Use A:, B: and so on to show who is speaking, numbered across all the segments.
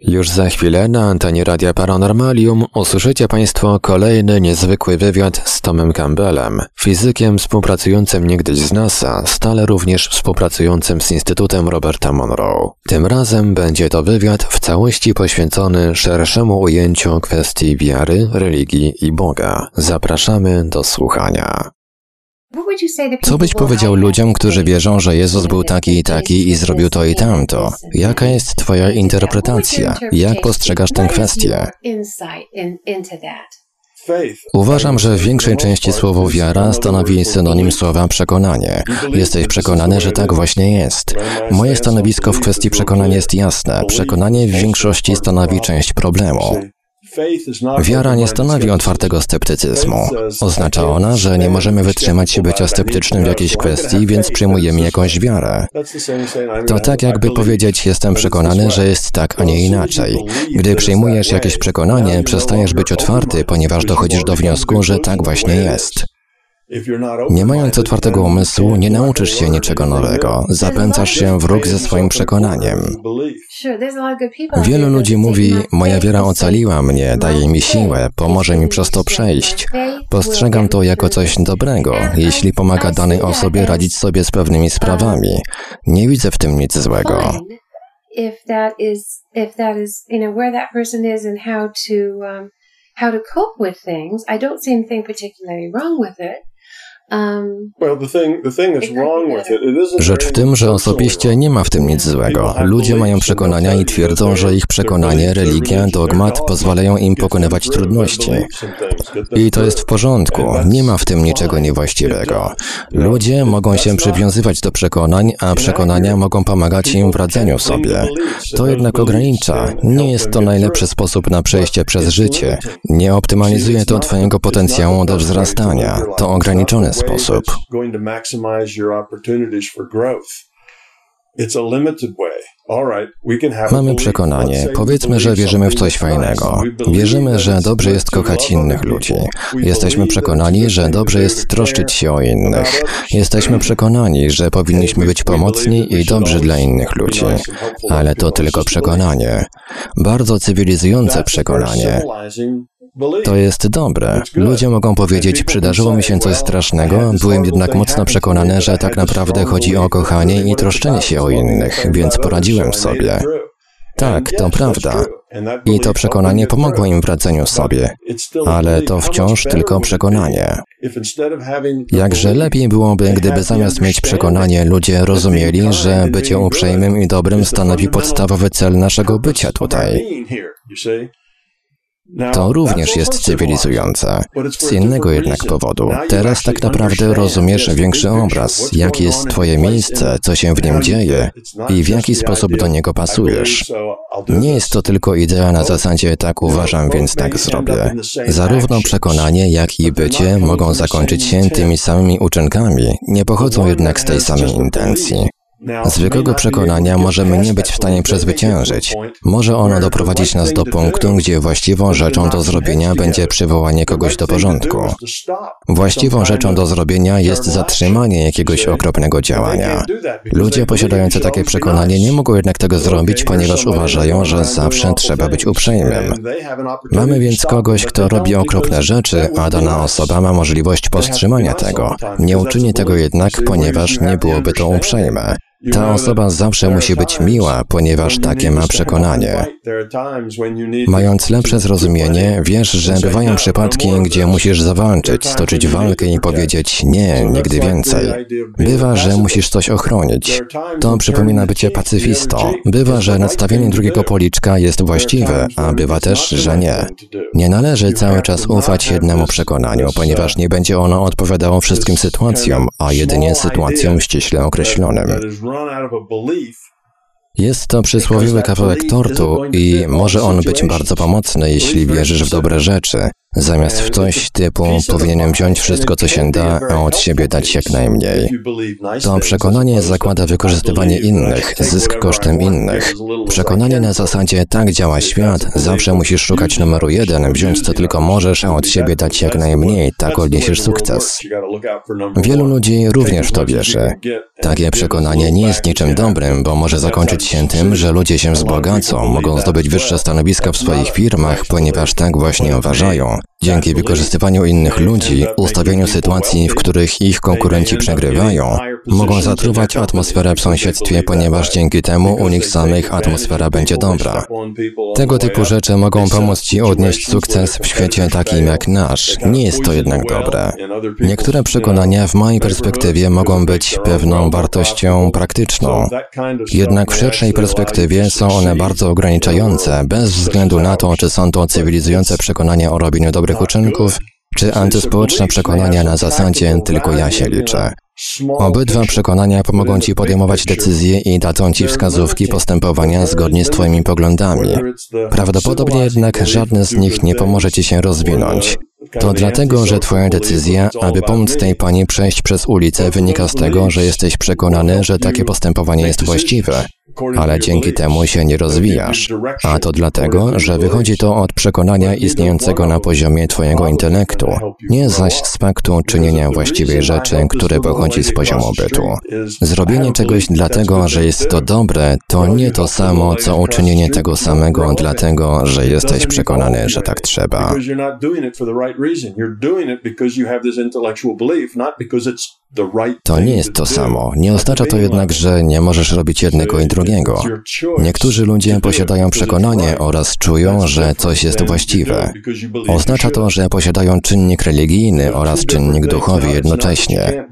A: Już za chwilę na antenie Radia Paranormalium usłyszycie Państwo kolejny niezwykły wywiad z Tomem Campbellem, fizykiem współpracującym niegdyś z NASA, stale również współpracującym z Instytutem Roberta Monroe. Tym razem będzie to wywiad w całości poświęcony szerszemu ujęciu kwestii wiary, religii i Boga. Zapraszamy do słuchania.
B: Co byś powiedział ludziom, którzy wierzą, że Jezus był taki i taki i zrobił to i tamto? Jaka jest Twoja interpretacja? Jak postrzegasz tę kwestię? Uważam, że w większej części słowo wiara stanowi synonim słowa przekonanie. Jesteś przekonany, że tak właśnie jest. Moje stanowisko w kwestii przekonania jest jasne. Przekonanie w większości stanowi część problemu. Wiara nie stanowi otwartego sceptycyzmu. Oznacza ona, że nie możemy wytrzymać się bycia sceptycznym w jakiejś kwestii, więc przyjmujemy jakąś wiarę. To tak jakby powiedzieć, jestem przekonany, że jest tak, a nie inaczej. Gdy przyjmujesz jakieś przekonanie, przestajesz być otwarty, ponieważ dochodzisz do wniosku, że tak właśnie jest. Nie mając otwartego umysłu, nie nauczysz się niczego nowego. Zapędzasz się w róg ze swoim przekonaniem. Wielu ludzi mówi, moja wiara ocaliła mnie, daje mi siłę, pomoże mi przez to przejść. Postrzegam to jako coś dobrego, jeśli pomaga danej osobie radzić sobie z pewnymi sprawami. Nie widzę w tym nic złego. Um, how to cope with things, I don't see anything particularly wrong with it. Rzecz w tym, że osobiście nie ma w tym nic złego. Ludzie mają przekonania i twierdzą, że ich przekonanie, religia, dogmat pozwalają im pokonywać trudności. I to jest w porządku, nie ma w tym niczego niewłaściwego. Ludzie mogą się przywiązywać do przekonań, a przekonania mogą pomagać im w radzeniu sobie. To jednak ogranicza. Nie jest to najlepszy sposób na przejście przez życie. Nie optymalizuje to Twojego potencjału do wzrastania. To ograniczone sposób. Mamy przekonanie, powiedzmy, że wierzymy w coś fajnego. Wierzymy, że dobrze jest kochać innych ludzi. Jesteśmy przekonani, że dobrze jest troszczyć się o innych. Jesteśmy przekonani, że powinniśmy być pomocni i dobrzy dla innych ludzi. Ale to tylko przekonanie. Bardzo cywilizujące przekonanie. To jest dobre. Ludzie mogą powiedzieć, przydarzyło mi się coś strasznego, byłem jednak mocno przekonany, że tak naprawdę chodzi o kochanie i troszczenie się o innych, więc poradziłem sobie. Tak, to prawda. I to przekonanie pomogło im w radzeniu sobie, ale to wciąż tylko przekonanie. Jakże lepiej byłoby, gdyby zamiast mieć przekonanie, ludzie rozumieli, że bycie uprzejmym i dobrym stanowi podstawowy cel naszego bycia tutaj. To również jest cywilizujące. Z innego jednak powodu. Teraz tak naprawdę rozumiesz większy obraz, jakie jest Twoje miejsce, co się w nim dzieje i w jaki sposób do niego pasujesz. Nie jest to tylko idea na zasadzie tak uważam, więc tak zrobię. Zarówno przekonanie, jak i bycie mogą zakończyć się tymi samymi uczynkami, nie pochodzą jednak z tej samej intencji. Zwykłego przekonania możemy nie być w stanie przezwyciężyć. Może ono doprowadzić nas do punktu, gdzie właściwą rzeczą do zrobienia będzie przywołanie kogoś do porządku. Właściwą rzeczą do zrobienia jest zatrzymanie jakiegoś okropnego działania. Ludzie posiadający takie przekonanie nie mogą jednak tego zrobić, ponieważ uważają, że zawsze trzeba być uprzejmym. Mamy więc kogoś, kto robi okropne rzeczy, a dana osoba ma możliwość powstrzymania tego. Nie uczyni tego jednak, ponieważ nie byłoby to uprzejme. Ta osoba zawsze musi być miła, ponieważ takie ma przekonanie. Mając lepsze zrozumienie, wiesz, że bywają przypadki, gdzie musisz zawalczyć, stoczyć walkę i powiedzieć nie, nigdy więcej. Bywa, że musisz coś ochronić. To przypomina bycie pacyfistą. Bywa, że nadstawienie drugiego policzka jest właściwe, a bywa też, że nie. Nie należy cały czas ufać jednemu przekonaniu, ponieważ nie będzie ono odpowiadało wszystkim sytuacjom, a jedynie sytuacjom ściśle określonym. Jest to przysłowiowy kawałek tortu i może on być bardzo pomocny, jeśli wierzysz w dobre rzeczy. Zamiast w coś typu powinienem wziąć wszystko, co się da, a od siebie dać jak najmniej. To przekonanie zakłada wykorzystywanie innych, zysk kosztem innych. Przekonanie na zasadzie tak działa świat, zawsze musisz szukać numeru jeden, wziąć co tylko możesz, a od siebie dać jak najmniej, tak odniesiesz sukces. Wielu ludzi również w to wierzy. Takie przekonanie nie jest niczym dobrym, bo może zakończyć się tym, że ludzie się wzbogacą, mogą zdobyć wyższe stanowiska w swoich firmach, ponieważ tak właśnie uważają. now Dzięki wykorzystywaniu innych ludzi, ustawieniu sytuacji, w których ich konkurenci przegrywają, mogą zatruwać atmosferę w sąsiedztwie, ponieważ dzięki temu u nich samych atmosfera będzie dobra. Tego typu rzeczy mogą pomóc Ci odnieść sukces w świecie takim jak nasz. Nie jest to jednak dobre. Niektóre przekonania w mojej perspektywie mogą być pewną wartością praktyczną. Jednak w szerszej perspektywie są one bardzo ograniczające, bez względu na to, czy są to cywilizujące przekonania o robieniu dobrych uczynków, czy antyspołeczne przekonania na zasadzie tylko ja się liczę. Obydwa przekonania pomogą Ci podejmować decyzje i dadzą Ci wskazówki postępowania zgodnie z Twoimi poglądami. Prawdopodobnie jednak żadne z nich nie pomoże Ci się rozwinąć. To dlatego, że Twoja decyzja, aby pomóc tej pani przejść przez ulicę, wynika z tego, że jesteś przekonany, że takie postępowanie jest właściwe ale dzięki temu się nie rozwijasz. A to dlatego, że wychodzi to od przekonania istniejącego na poziomie Twojego intelektu, nie zaś z faktu czynienia właściwej rzeczy, który pochodzi z poziomu bytu. Zrobienie czegoś dlatego, że jest to dobre, to nie to samo, co uczynienie tego samego dlatego, że jesteś przekonany, że tak trzeba. To nie jest to samo. Nie oznacza to jednak, że nie możesz robić jednego i drugiego. Niektórzy ludzie posiadają przekonanie oraz czują, że coś jest właściwe. Oznacza to, że posiadają czynnik religijny oraz czynnik duchowy jednocześnie.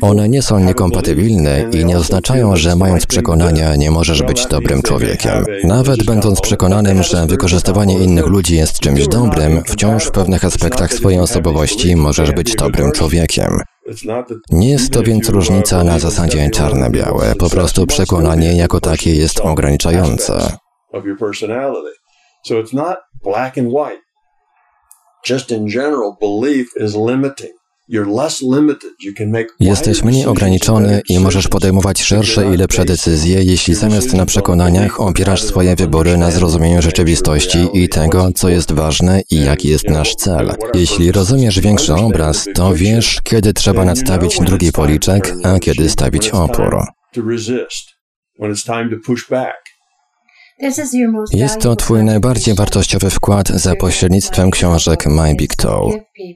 B: One nie są niekompatybilne i nie oznaczają, że mając przekonania nie możesz być dobrym człowiekiem. Nawet będąc przekonanym, że wykorzystywanie innych ludzi jest czymś dobrym, wciąż w pewnych aspektach swojej osobowości możesz być dobrym człowiekiem. Nie jest to więc różnica na zasadzie czarne-białe, po prostu przekonanie jako takie jest ograniczające. Just in general, belief is limiting. Jesteś mniej ograniczony i możesz podejmować szersze i lepsze decyzje, jeśli zamiast na przekonaniach opierasz swoje wybory na zrozumieniu rzeczywistości i tego, co jest ważne i jaki jest nasz cel. Jeśli rozumiesz większy obraz, to wiesz, kiedy trzeba nadstawić drugi policzek, a kiedy stawić opór. Jest to Twój najbardziej wartościowy wkład za pośrednictwem książek My Big Toe.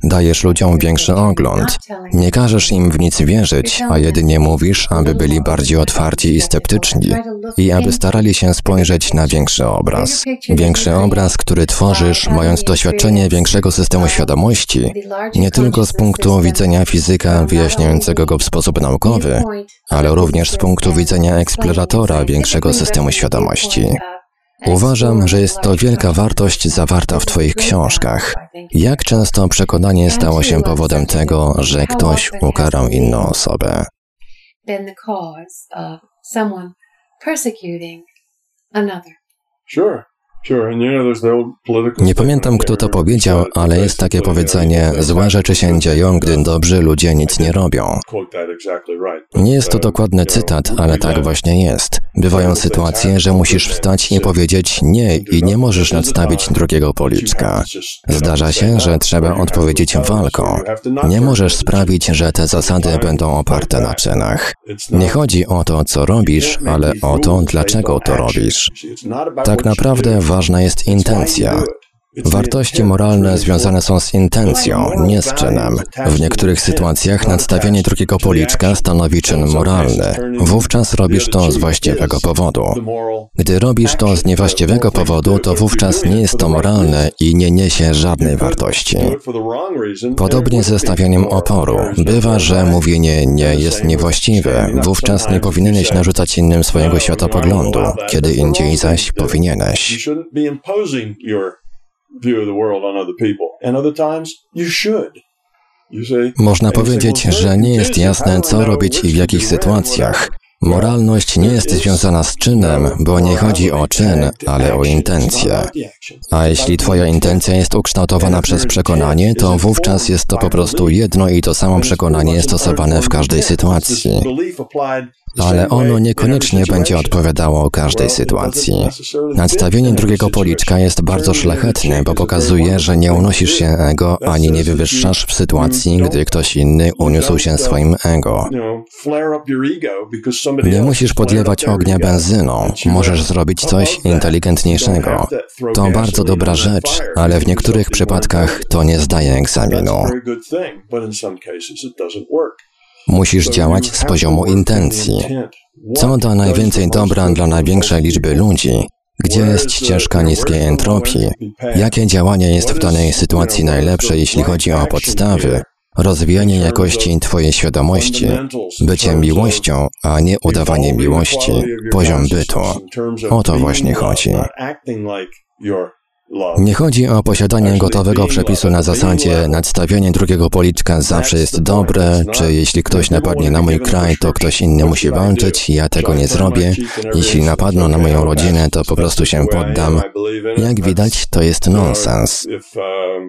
B: Dajesz ludziom większy ogląd. Nie każesz im w nic wierzyć, a jedynie mówisz, aby byli bardziej otwarci i sceptyczni i aby starali się spojrzeć na większy obraz. Większy obraz, który tworzysz, mając doświadczenie większego systemu świadomości, nie tylko z punktu widzenia fizyka wyjaśniającego go w sposób naukowy, ale również z punktu widzenia eksploratora większego systemu świadomości. Uważam, że jest to wielka wartość zawarta w Twoich książkach. Jak często przekonanie stało się powodem tego, że ktoś ukarał inną osobę? Sure. Nie pamiętam, kto to powiedział, ale jest takie powiedzenie: złe rzeczy się dzieją, gdy dobrzy ludzie nic nie robią. Nie jest to dokładny cytat, ale tak właśnie jest. Bywają sytuacje, że musisz wstać i powiedzieć nie i nie możesz nadstawić drugiego policzka. Zdarza się, że trzeba odpowiedzieć walką. Nie możesz sprawić, że te zasady będą oparte na czynach. Nie chodzi o to, co robisz, ale o to, dlaczego to robisz. Tak naprawdę ważna jest intencja. Wartości moralne związane są z intencją, nie z czynem. W niektórych sytuacjach nadstawianie drugiego policzka stanowi czyn moralny. Wówczas robisz to z właściwego powodu. Gdy robisz to z niewłaściwego powodu, to wówczas nie jest to moralne i nie niesie żadnej wartości. Podobnie ze stawianiem oporu. Bywa, że mówienie nie jest niewłaściwe. Wówczas nie powinieneś narzucać innym swojego światopoglądu, kiedy indziej zaś powinieneś view of the world on other people. And other times, you should. Można powiedzieć, że nie jest jasne, co robić i w jakich sytuacjach. Moralność nie jest związana z czynem, bo nie chodzi o czyn, ale o intencję. A jeśli Twoja intencja jest ukształtowana przez przekonanie, to wówczas jest to po prostu jedno i to samo przekonanie stosowane w każdej sytuacji. Ale ono niekoniecznie będzie odpowiadało każdej sytuacji. Nadstawienie drugiego policzka jest bardzo szlachetne, bo pokazuje, że nie unosisz się ego ani nie wywyższasz w sytuacji, gdy ktoś inny uniósł się swoim ego. Nie musisz podlewać ognia benzyną, możesz zrobić coś inteligentniejszego. To bardzo dobra rzecz, ale w niektórych przypadkach to nie zdaje egzaminu. Musisz działać z poziomu intencji. Co da najwięcej dobra dla największej liczby ludzi? Gdzie jest ścieżka niskiej entropii? Jakie działanie jest w danej sytuacji najlepsze, jeśli chodzi o podstawy? Rozwijanie jakości Twojej świadomości, bycie miłością, a nie udawanie miłości, poziom bytu. O to właśnie chodzi. Nie chodzi o posiadanie gotowego przepisu na zasadzie nadstawianie drugiego policzka zawsze jest dobre, czy jeśli ktoś napadnie na mój kraj, to ktoś inny musi walczyć, ja tego nie zrobię. Jeśli napadną na moją rodzinę, to po prostu się poddam. Jak widać, to jest nonsens.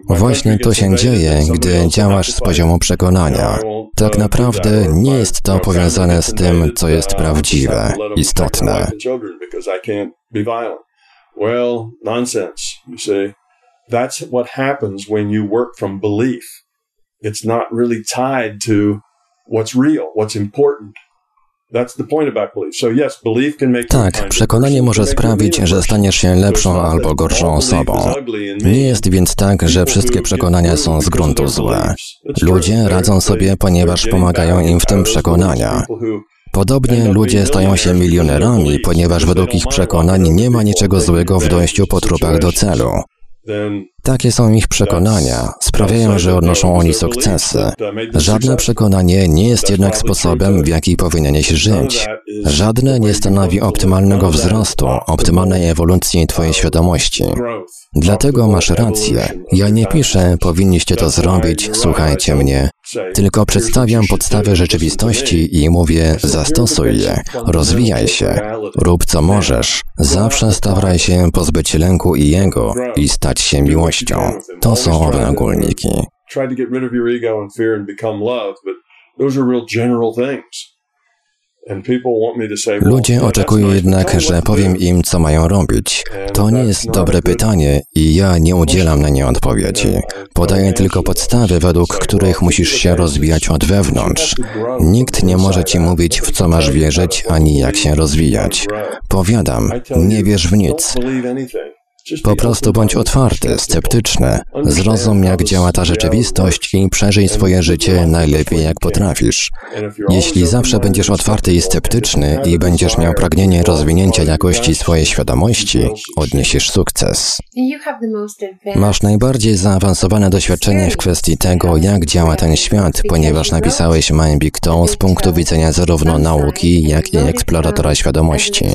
B: Właśnie to się dzieje, gdy działasz z poziomu przekonania. Tak naprawdę nie jest to powiązane z tym, co jest prawdziwe, istotne.
C: Well, nonsense, you see. That's what happens when you work from belief. It's not really tied to what's real, what's important.
B: Tak, przekonanie może sprawić, że staniesz się lepszą albo gorszą osobą. Nie jest więc tak, że wszystkie przekonania są z gruntu złe. Ludzie radzą sobie, ponieważ pomagają im w tym przekonania. Podobnie ludzie stają się milionerami, ponieważ według ich przekonań nie ma niczego złego w dojściu po trupach do celu. Takie są ich przekonania, sprawiają, że odnoszą oni sukcesy. Żadne przekonanie nie jest jednak sposobem, w jaki powinieneś żyć. Żadne nie stanowi optymalnego wzrostu, optymalnej ewolucji Twojej świadomości. Dlatego masz rację. Ja nie piszę, powinniście to zrobić, słuchajcie mnie. Tylko przedstawiam podstawę rzeczywistości i mówię, zastosuj je, rozwijaj się, rób co możesz, zawsze staraj się pozbyć lęku i jego i stać się miłością. To są owe ogólniki. Ludzie oczekują jednak, że powiem im, co mają robić. To nie jest dobre pytanie i ja nie udzielam na nie odpowiedzi. Podaję tylko podstawy, według których musisz się rozwijać od wewnątrz. Nikt nie może ci mówić, w co masz wierzyć, ani jak się rozwijać. Powiadam, nie wierz w nic. Po prostu bądź otwarty, sceptyczny, zrozum jak działa ta rzeczywistość i przeżyj swoje życie najlepiej jak potrafisz. Jeśli zawsze będziesz otwarty i sceptyczny i będziesz miał pragnienie rozwinięcia jakości swojej świadomości, odniesiesz sukces. Masz najbardziej zaawansowane doświadczenie w kwestii tego, jak działa ten świat, ponieważ napisałeś Mind Big Toe z punktu widzenia zarówno nauki, jak i eksploratora świadomości.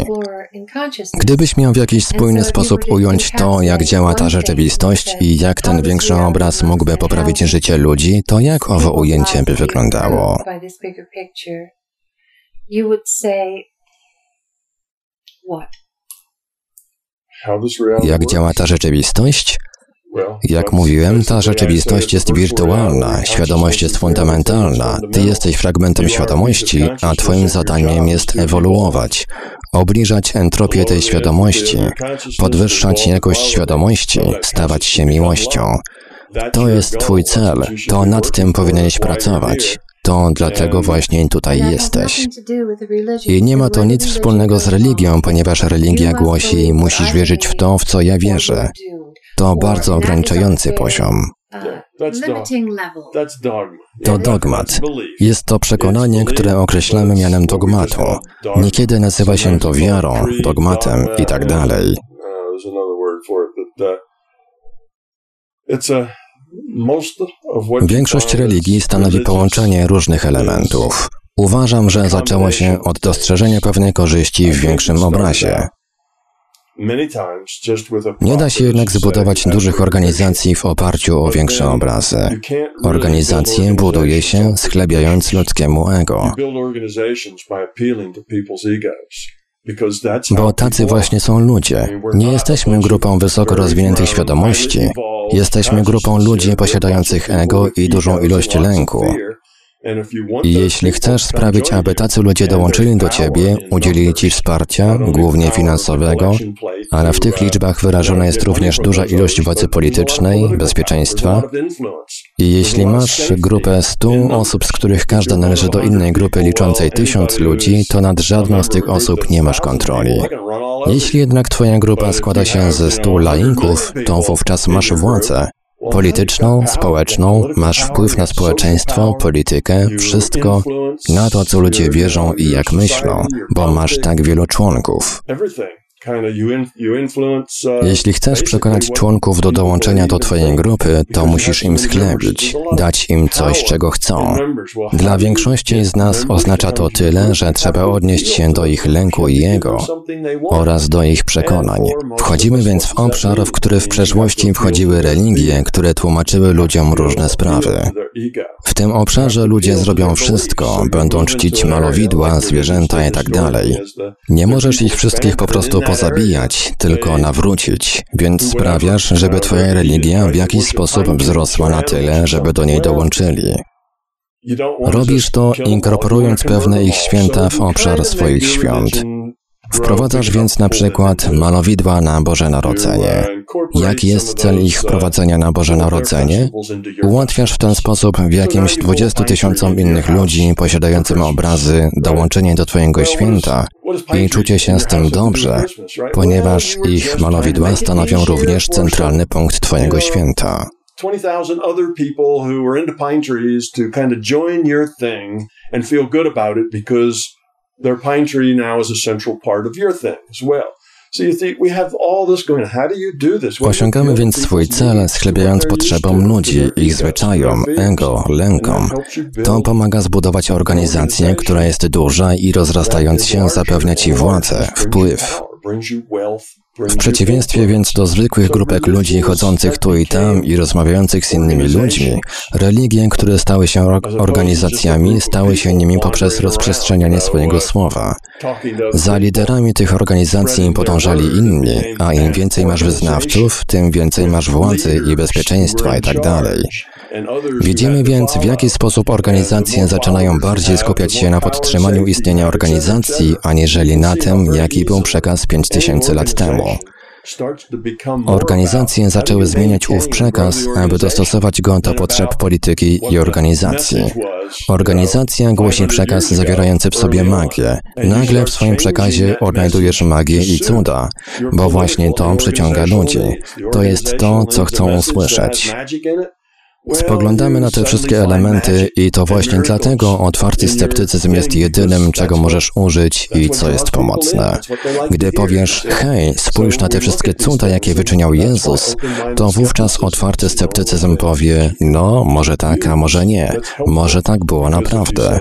B: Gdybyś miał w jakiś spójny sposób ująć to, jak działa ta rzeczywistość i jak ten większy obraz mógłby poprawić życie ludzi, to jak owo ujęcie by wyglądało? Jak działa ta rzeczywistość? Jak mówiłem, ta rzeczywistość jest wirtualna, świadomość jest fundamentalna, ty jesteś fragmentem świadomości, a twoim zadaniem jest ewoluować, obniżać entropię tej świadomości, podwyższać jakość świadomości, stawać się miłością. To jest Twój cel, to nad tym powinieneś pracować. To dlatego właśnie tutaj jesteś. I nie ma to nic wspólnego z religią, ponieważ religia głosi, musisz wierzyć w to, w co ja wierzę. To bardzo ograniczający poziom. To dogmat. Jest to przekonanie, które określamy mianem dogmatu. Niekiedy nazywa się to wiarą, dogmatem i tak dalej. Większość religii stanowi połączenie różnych elementów. Uważam, że zaczęło się od dostrzeżenia pewnej korzyści w większym obrazie. Nie da się jednak zbudować dużych organizacji w oparciu o większe obrazy. Organizacje buduje się schlebiając ludzkiemu ego. Bo tacy właśnie są ludzie. Nie jesteśmy grupą wysoko rozwiniętych świadomości. Jesteśmy grupą ludzi posiadających ego i dużą ilość lęku. Jeśli chcesz sprawić, aby tacy ludzie dołączyli do ciebie, udzielili ci wsparcia, głównie finansowego, ale w tych liczbach wyrażona jest również duża ilość władzy politycznej, bezpieczeństwa. I jeśli masz grupę 100 osób, z których każda należy do innej grupy liczącej tysiąc ludzi, to nad żadną z tych osób nie masz kontroli. Jeśli jednak twoja grupa składa się ze 100 laików, to wówczas masz władzę polityczną, społeczną, masz wpływ na społeczeństwo, politykę, wszystko, na to, co ludzie wierzą i jak myślą, bo masz tak wielu członków. Uh, Jeśli chcesz przekonać członków do dołączenia do Twojej grupy, to musisz im schlebić, dać im coś, czego chcą. Dla większości z nas oznacza to tyle, że trzeba odnieść się do ich lęku i jego oraz do ich przekonań. Wchodzimy więc w obszar, w który w przeszłości wchodziły religie, które tłumaczyły ludziom różne sprawy. W tym obszarze ludzie zrobią wszystko, będą czcić malowidła, zwierzęta itd. Tak Nie możesz ich wszystkich po prostu pozabijać, tylko nawrócić, więc sprawiasz, żeby twoja religia w jakiś sposób wzrosła na tyle, żeby do niej dołączyli. Robisz to inkorporując pewne ich święta w obszar swoich świąt. Wprowadzasz więc na przykład malowidła na Boże Narodzenie. Jaki jest cel ich wprowadzenia na Boże Narodzenie? Ułatwiasz w ten sposób w jakimś 20 tysiącom innych ludzi posiadającym obrazy dołączenie do Twojego święta i czucie się z tym dobrze, ponieważ ich malowidła stanowią również centralny punkt Twojego święta. 20,000 other people who are into pine trees to kind of join your thing and feel good about it because their pine tree now is a central part of your thing as well. Osiągamy więc swój cel, schlebiając potrzebom ludzi, ich zwyczajom, ego, lękom. To pomaga zbudować organizację, która jest duża i rozrastając się zapewnia Ci władzę, wpływ. W przeciwieństwie więc do zwykłych grupek ludzi chodzących tu i tam i rozmawiających z innymi ludźmi, religie, które stały się organizacjami, stały się nimi poprzez rozprzestrzenianie swojego słowa. Za liderami tych organizacji podążali inni, a im więcej masz wyznawców, tym więcej masz władzy i bezpieczeństwa itd. Widzimy więc, w jaki sposób organizacje zaczynają bardziej skupiać się na podtrzymaniu istnienia organizacji, aniżeli na tym, jaki był przekaz 5000 lat temu. Organizacje zaczęły zmieniać ów przekaz, aby dostosować go do potrzeb polityki i organizacji. Organizacja głosi przekaz zawierający w sobie magię. Nagle w swoim przekazie odnajdujesz magię i cuda, bo właśnie to przyciąga ludzi. To jest to, co chcą usłyszeć. Spoglądamy na te wszystkie elementy i to właśnie dlatego otwarty sceptycyzm jest jedynym, czego możesz użyć i co jest pomocne. Gdy powiesz, hej, spójrz na te wszystkie cuda, jakie wyczyniał Jezus, to wówczas otwarty sceptycyzm powie, no, może tak, a może nie. Może tak było naprawdę.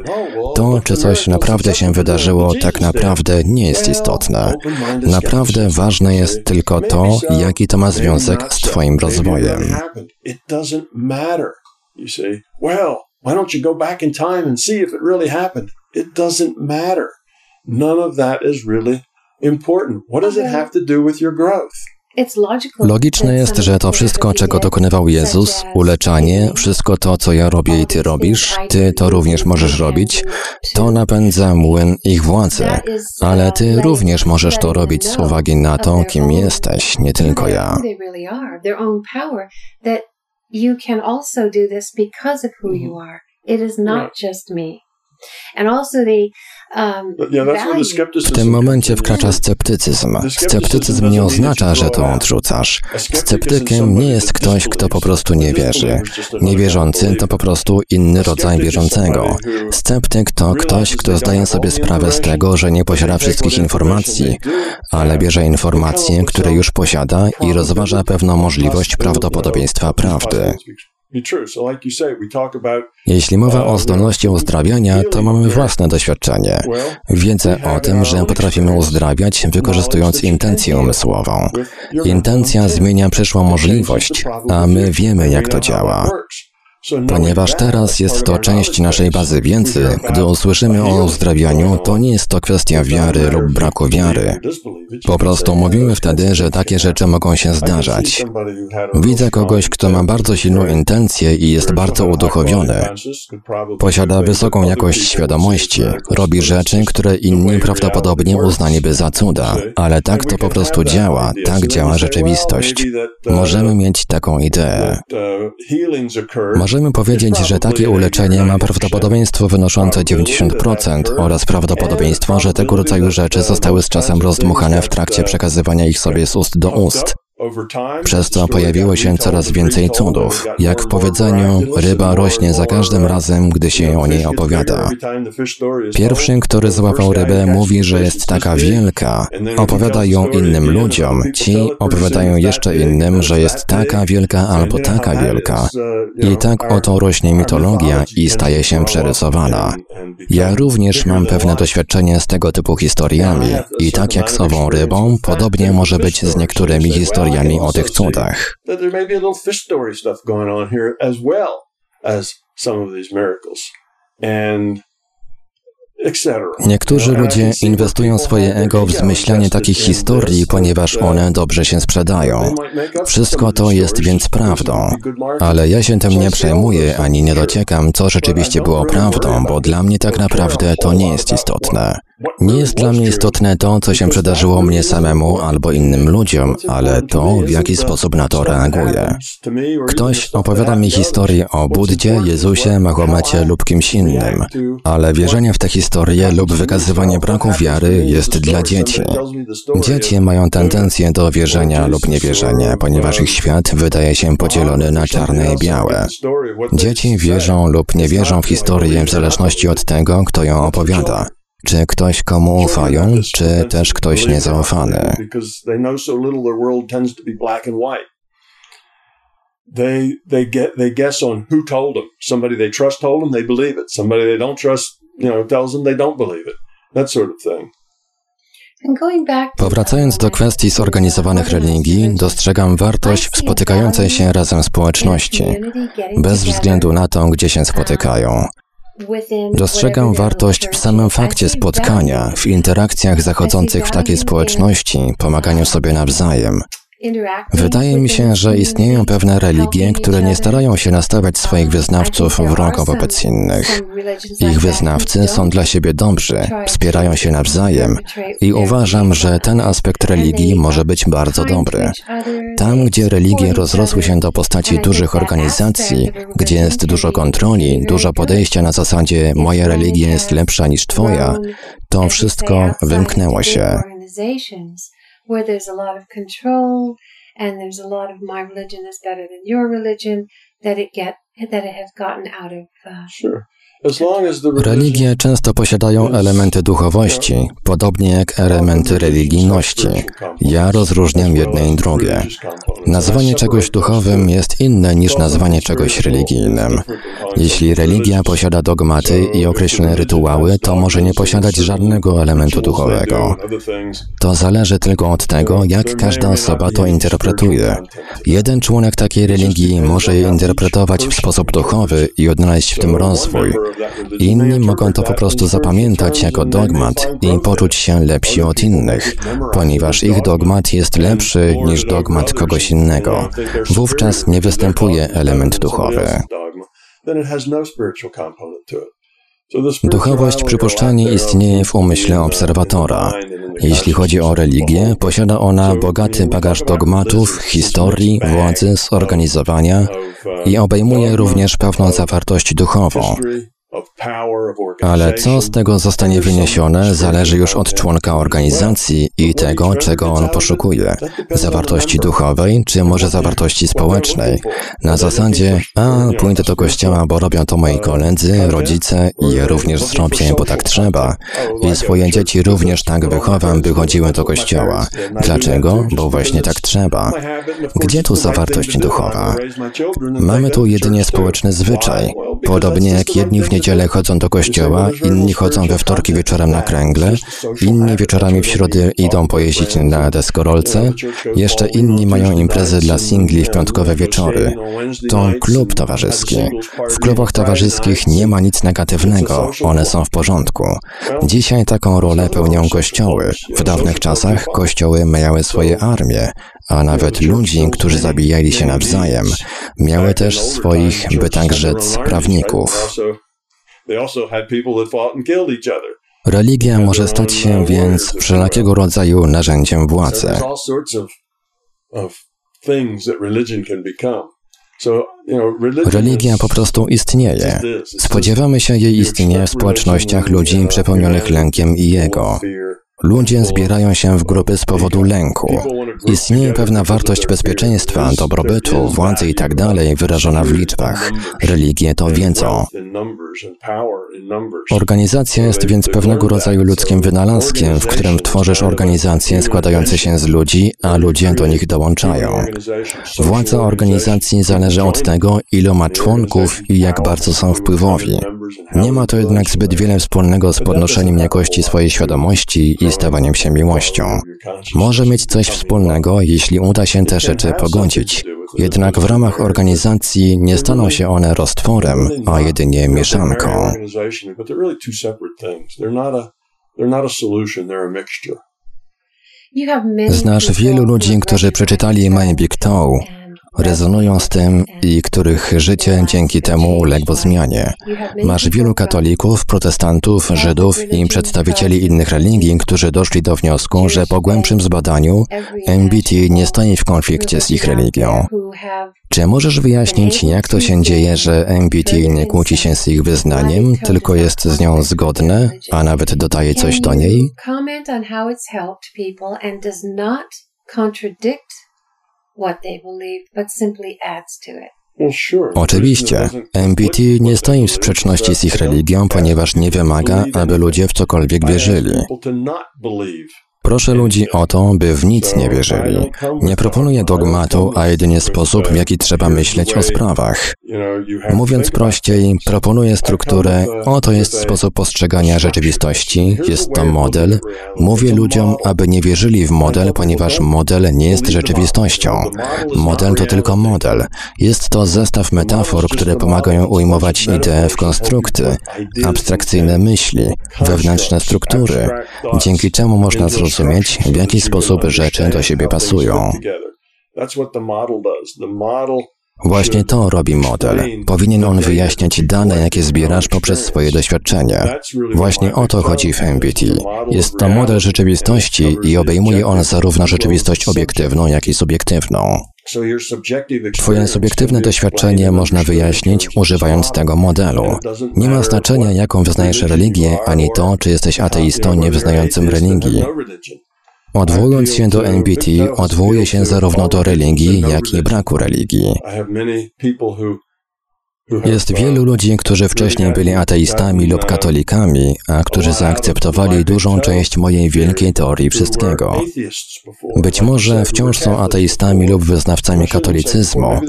B: To, czy coś naprawdę się wydarzyło, tak naprawdę nie jest istotne. Naprawdę ważne jest tylko to, jaki to ma związek z Twoim rozwojem. You say, well, why don't you go back in time and see if it really happened? It doesn't matter. None of that is really important. What does it have to do with your growth? Logiczne jest, że to wszystko, czego dokonywał Jezus, uleczanie, wszystko to, co ja robię i ty robisz, ty to również możesz robić, to napędza młyn ich władzy, ale ty również możesz to robić z uwagi na to, kim jesteś, nie tylko ja. You can also do this because of who mm-hmm. you are. It is not right. just me. And also the w tym momencie wkracza sceptycyzm. Sceptycyzm nie oznacza, że to odrzucasz. Sceptykiem nie jest ktoś, kto po prostu nie wierzy. Niewierzący to po prostu inny rodzaj wierzącego. Sceptyk to ktoś, kto zdaje sobie sprawę z tego, że nie posiada wszystkich informacji, ale bierze informacje, które już posiada i rozważa pewną możliwość prawdopodobieństwa prawdy. Jeśli mowa o zdolności uzdrawiania, to mamy własne doświadczenie. Wiedzę o tym, że potrafimy uzdrawiać, wykorzystując intencję umysłową. Intencja zmienia przyszłą możliwość, a my wiemy, jak to działa. Ponieważ teraz jest to część naszej bazy wiedzy, gdy usłyszymy o uzdrawianiu, to nie jest to kwestia wiary lub braku wiary. Po prostu mówimy wtedy, że takie rzeczy mogą się zdarzać. Widzę kogoś, kto ma bardzo silną intencję i jest bardzo uduchowiony. Posiada wysoką jakość świadomości, robi rzeczy, które inni prawdopodobnie uznaliby za cuda, ale tak to po prostu działa, tak działa rzeczywistość. Możemy mieć taką ideę. Możemy powiedzieć, że takie uleczenie ma prawdopodobieństwo wynoszące 90% oraz prawdopodobieństwo, że tego rodzaju rzeczy zostały z czasem rozdmuchane w trakcie przekazywania ich sobie z ust do ust. Przez to pojawiło się coraz więcej cudów. Jak w powiedzeniu, ryba rośnie za każdym razem, gdy się o niej opowiada. Pierwszy, który złapał rybę, mówi, że jest taka wielka. Opowiada ją innym ludziom. Ci opowiadają jeszcze innym, że jest taka wielka albo taka wielka. I tak oto rośnie mitologia i staje się przerysowana. Ja również mam pewne doświadczenie z tego typu historiami. I tak jak z ową rybą, podobnie może być z niektórymi historiami historiami o tych cudach. Niektórzy ludzie inwestują swoje ego w zmyślanie takich historii, ponieważ one dobrze się sprzedają. Wszystko to jest więc prawdą. Ale ja się tym nie przejmuję ani nie dociekam, co rzeczywiście było prawdą, bo dla mnie tak naprawdę to nie jest istotne. Nie jest dla mnie istotne to, co się przydarzyło mnie samemu albo innym ludziom, ale to, w jaki sposób na to reaguję. Ktoś opowiada mi historię o Buddzie, Jezusie, Mahomecie lub kimś innym, ale wierzenie w te historie lub wykazywanie braku wiary jest dla dzieci. Dzieci mają tendencję do wierzenia lub niewierzenia, ponieważ ich świat wydaje się podzielony na czarne i białe. Dzieci wierzą lub nie wierzą w historię w zależności od tego, kto ją opowiada. Czy ktoś komu ufają, czy też ktoś niezaufany? They they get they guess on who told them. Somebody they trust told them, they believe it. Somebody they don't trust, you know, tells them they don't believe it. That sort of thing. Powracając do kwestii zorganizowanych religii, dostrzegam wartość w spotykającej się razem społeczności, bez względu na to, gdzie się spotykają. Dostrzegam wartość w samym fakcie spotkania, w interakcjach zachodzących w takiej społeczności, pomaganiu sobie nawzajem. Wydaje mi się, że istnieją pewne religie, które nie starają się nastawiać swoich wyznawców wrogo wobec innych. Ich wyznawcy są dla siebie dobrzy, wspierają się nawzajem i uważam, że ten aspekt religii może być bardzo dobry. Tam, gdzie religie rozrosły się do postaci dużych organizacji, gdzie jest dużo kontroli, dużo podejścia na zasadzie moja religia jest lepsza niż twoja, to wszystko wymknęło się where there's a lot of control and there's a lot of my religion is better than your religion, that it get that it has gotten out of uh, sure. Religie często posiadają elementy duchowości, podobnie jak elementy religijności. Ja rozróżniam jedne i drugie. Nazwanie czegoś duchowym jest inne niż nazwanie czegoś religijnym. Jeśli religia posiada dogmaty i określone rytuały, to może nie posiadać żadnego elementu duchowego. To zależy tylko od tego, jak każda osoba to interpretuje. Jeden członek takiej religii może je interpretować w sposób duchowy i odnaleźć w tym rozwój. Inni mogą to po prostu zapamiętać jako dogmat i poczuć się lepsi od innych, ponieważ ich dogmat jest lepszy niż dogmat kogoś innego. Wówczas nie występuje element duchowy. Duchowość przypuszczalnie istnieje w umyśle obserwatora. Jeśli chodzi o religię, posiada ona bogaty bagaż dogmatów, historii, władzy, zorganizowania i obejmuje również pewną zawartość duchową. Ale co z tego zostanie wyniesione, zależy już od członka organizacji i tego, czego on poszukuje. Zawartości duchowej, czy może zawartości społecznej. Na zasadzie, a pójdę do kościoła, bo robią to moi koledzy, rodzice i je również zrobię, bo tak trzeba. I swoje dzieci również tak wychowam, by chodziły do kościoła. Dlaczego? Bo właśnie tak trzeba. Gdzie tu zawartość duchowa? Mamy tu jedynie społeczny zwyczaj. Podobnie jak jedni w niedzielę chodzą do kościoła, inni chodzą we wtorki wieczorem na kręgle, inni wieczorami w środę idą pojeździć na deskorolce, jeszcze inni mają imprezy dla singli w piątkowe wieczory. To klub towarzyski. W klubach towarzyskich nie ma nic negatywnego, one są w porządku. Dzisiaj taką rolę pełnią kościoły. W dawnych czasach kościoły miały swoje armie, a nawet ludzi, którzy zabijali się nawzajem, miały też swoich, by tak rzec, prawników. Religia może stać się więc wszelkiego rodzaju narzędziem władzy. Religia po prostu istnieje. Spodziewamy się jej istnienia w społecznościach ludzi przepełnionych lękiem i jego. Ludzie zbierają się w grupy z powodu lęku. Istnieje pewna wartość bezpieczeństwa, dobrobytu, władzy itd. Tak wyrażona w liczbach. Religie to wiedzą. Organizacja jest więc pewnego rodzaju ludzkim wynalazkiem, w którym tworzysz organizacje składające się z ludzi, a ludzie do nich dołączają. Władza organizacji zależy od tego, ilu ma członków i jak bardzo są wpływowi. Nie ma to jednak zbyt wiele wspólnego z podnoszeniem jakości swojej świadomości i stawaniem się miłością. Może mieć coś wspólnego, jeśli uda się te rzeczy pogodzić. Jednak w ramach organizacji nie staną się one roztworem, a jedynie mieszanką. Znasz wielu ludzi, którzy przeczytali My Big Toe rezonują z tym i których życie dzięki temu uległo zmianie. Masz wielu katolików, protestantów, Żydów i przedstawicieli innych religii, którzy doszli do wniosku, że po głębszym zbadaniu MBT nie stoi w konflikcie z ich religią. Czy możesz wyjaśnić, jak to się dzieje, że MBT nie kłóci się z ich wyznaniem, tylko jest z nią zgodne, a nawet dodaje coś do niej? Oczywiście, MBT nie stoi w sprzeczności z ich religią, ponieważ nie wymaga, aby ludzie w cokolwiek wierzyli. Proszę ludzi o to, by w nic nie wierzyli. Nie proponuję dogmatu, a jedynie sposób, w jaki trzeba myśleć o sprawach. Mówiąc prościej, proponuję strukturę, oto jest sposób postrzegania rzeczywistości, jest to model. Mówię ludziom, aby nie wierzyli w model, ponieważ model. nie jest rzeczywistością. Model to tylko model. Jest to zestaw metafor, które pomagają ujmować idee w konstrukty, abstrakcyjne myśli, wewnętrzne struktury, dzięki czemu można zrozumieć, zrozumieć, w jaki sposób rzeczy do siebie pasują. Właśnie to robi model. Powinien on wyjaśniać dane, jakie zbierasz poprzez swoje doświadczenie. Właśnie o to chodzi w MBT. Jest to model rzeczywistości i obejmuje on zarówno rzeczywistość obiektywną, jak i subiektywną. Twoje subiektywne doświadczenie można wyjaśnić używając tego modelu. Nie ma znaczenia, jaką wyznajesz religię, ani to, czy jesteś ateistą niewyznającym religii. Odwołując się do MBT, odwołuje się zarówno do religii, jak i braku religii. Jest wielu ludzi, którzy wcześniej byli ateistami lub katolikami, a którzy zaakceptowali dużą część mojej wielkiej teorii wszystkiego. Być może wciąż są ateistami lub wyznawcami katolicyzmu,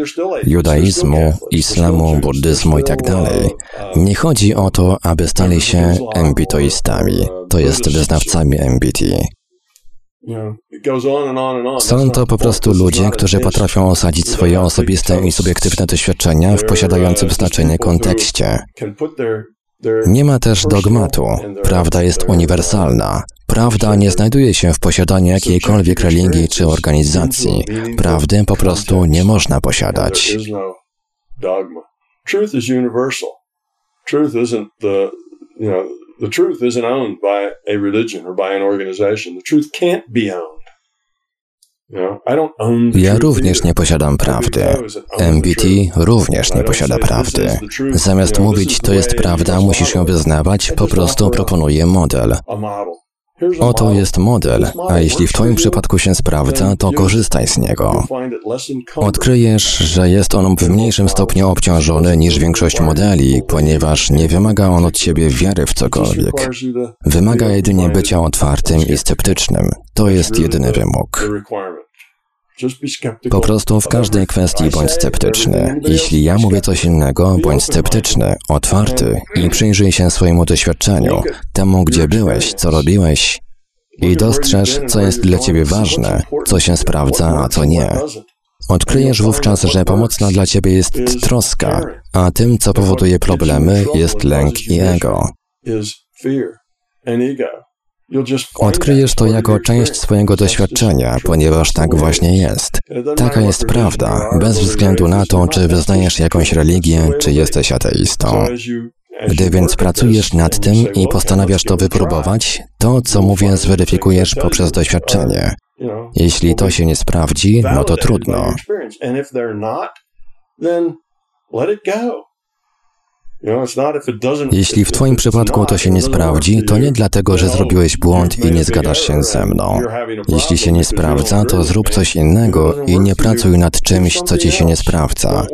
B: judaizmu, islamu, buddyzmu itd. Tak Nie chodzi o to, aby stali się embitoistami, to jest wyznawcami MBT. Są to po prostu ludzie, którzy potrafią osadzić swoje osobiste i subiektywne doświadczenia w posiadającym znaczenie kontekście. Nie ma też dogmatu. Prawda jest uniwersalna. Prawda nie znajduje się w posiadaniu jakiejkolwiek religii czy organizacji. Prawdy po prostu nie można posiadać. Truth is universal. Truth isn't the, you know, The truth isn't owned by a religion or by an organization. The truth can't be owned. Ja również nie posiadam prawdy. MBT również nie posiada prawdy. Zamiast mówić, to jest prawda, musisz ją wyznawać, po prostu proponuję model. Oto jest model, a jeśli w Twoim przypadku się sprawdza, to korzystaj z niego. Odkryjesz, że jest on w mniejszym stopniu obciążony niż większość modeli, ponieważ nie wymaga on od Ciebie wiary w cokolwiek. Wymaga jedynie bycia otwartym i sceptycznym. To jest jedyny wymóg. Po prostu w każdej kwestii bądź sceptyczny. Jeśli ja mówię coś innego, bądź sceptyczny, otwarty i przyjrzyj się swojemu doświadczeniu, temu, gdzie byłeś, co robiłeś i dostrzeż, co jest dla ciebie ważne, co się sprawdza, a co nie. Odkryjesz wówczas, że pomocna dla ciebie jest troska, a tym, co powoduje problemy, jest lęk i ego. Odkryjesz to jako część swojego doświadczenia, ponieważ tak właśnie jest. Taka jest prawda, bez względu na to, czy wyznajesz jakąś religię, czy jesteś ateistą. Gdy więc pracujesz nad tym i postanawiasz to wypróbować, to, co mówię, zweryfikujesz poprzez doświadczenie. Jeśli to się nie sprawdzi, no to trudno. Jeśli w Twoim przypadku to się nie sprawdzi, to nie dlatego, że zrobiłeś błąd i nie zgadasz się ze mną. Jeśli się nie sprawdza, to zrób coś innego i nie pracuj nad czymś, co Ci się nie sprawdza.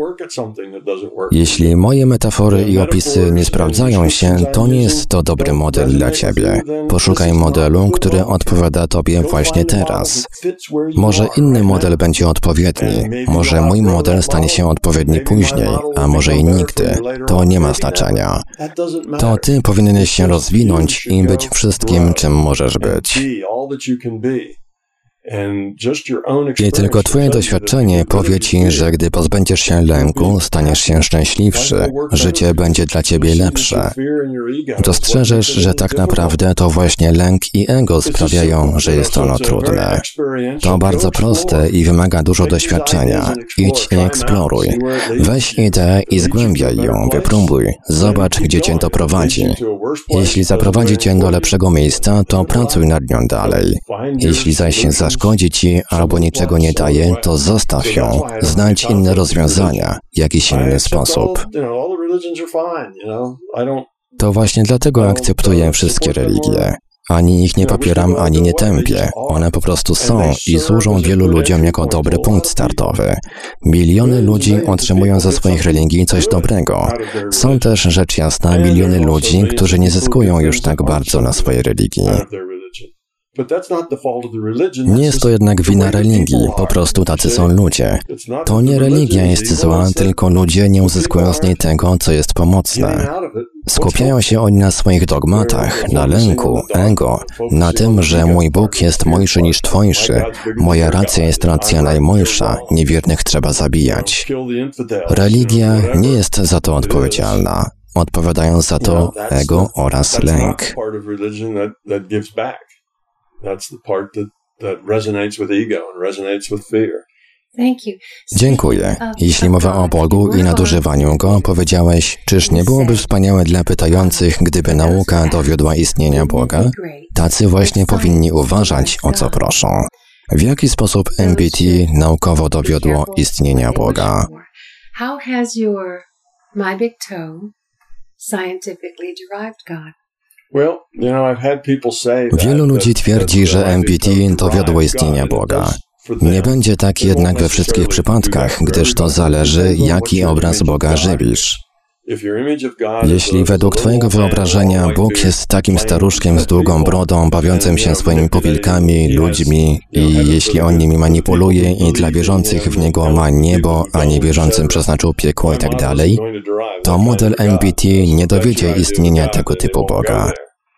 B: Jeśli moje metafory i opisy nie sprawdzają się, to nie jest to dobry model dla Ciebie. Poszukaj modelu, który odpowiada Tobie właśnie teraz. Może inny model będzie odpowiedni, może mój model stanie się odpowiedni później, a może i nigdy. To nie ma znaczenia. To ty powinieneś się rozwinąć i być wszystkim, czym możesz być. I tylko Twoje doświadczenie powie Ci, że gdy pozbędziesz się lęku, staniesz się szczęśliwszy, życie będzie dla Ciebie lepsze. Dostrzeżesz, że tak naprawdę to właśnie lęk i ego sprawiają, że jest ono trudne. To bardzo proste i wymaga dużo doświadczenia. Idź i eksploruj. Weź ideę i zgłębiaj ją, wypróbuj. Zobacz, gdzie Cię to prowadzi. Jeśli zaprowadzi Cię do lepszego miejsca, to pracuj nad nią dalej. Jeśli zaś się zaszkodzi ci albo niczego nie daje, to zostaw ją. Znajdź inne rozwiązania, jakiś inny sposób. To właśnie dlatego akceptuję wszystkie religie. Ani ich nie popieram, ani nie tępię. One po prostu są i służą wielu ludziom jako dobry punkt startowy. Miliony ludzi otrzymują ze swoich religii coś dobrego. Są też, rzecz jasna, miliony ludzi, którzy nie zyskują już tak bardzo na swojej religii. Nie jest to jednak wina religii, po prostu tacy są ludzie. To nie religia jest zła, tylko ludzie nie uzyskują z niej tego, co jest pomocne. Skupiają się oni na swoich dogmatach, na lęku, ego, na tym, że mój Bóg jest mojszy niż twojszy, moja racja jest racja najmojsza, niewiernych trzeba zabijać. Religia nie jest za to odpowiedzialna. Odpowiadają za to ego oraz lęk. That's the part that, that resonates with ego and resonates with fear. Dziękuję. Jeśli mowa o Bogu i nadużywaniu Go, powiedziałeś, czyż nie byłoby wspaniałe dla pytających, gdyby nauka dowiodła istnienia Boga? Tacy właśnie powinni uważać, o co proszą. W jaki sposób MBT naukowo dowiodło istnienia Boga? How has your my big toe scientifically derived God? Wielu ludzi twierdzi, że MPT dowiodło istnienia Boga. Nie będzie tak jednak we wszystkich przypadkach, gdyż to zależy, jaki obraz Boga żywisz. Jeśli według Twojego wyobrażenia Bóg jest takim staruszkiem z długą brodą, bawiącym się swoimi powilkami, ludźmi i jeśli on nimi manipuluje i dla wierzących w Niego ma niebo, a nie wierzącym przeznaczył piekło i tak dalej, to model MBT nie dowiedzie istnienia tego typu Boga.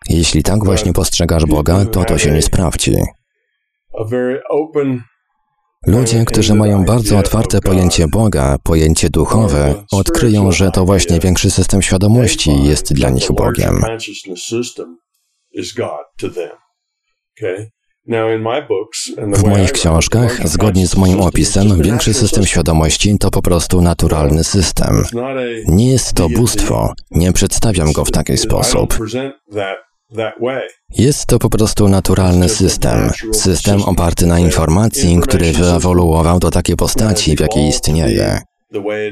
B: Jeśli tak właśnie postrzegasz Boga, to to się nie sprawdzi. Ludzie, którzy mają bardzo otwarte pojęcie Boga, pojęcie duchowe, odkryją, że to właśnie większy system świadomości jest dla nich Bogiem. W moich książkach, zgodnie z moim opisem, większy system świadomości to po prostu naturalny system. Nie jest to bóstwo, nie przedstawiam go w taki sposób. Jest to po prostu naturalny system. System oparty na informacji, który wyewoluował do takiej postaci, w jakiej istnieje.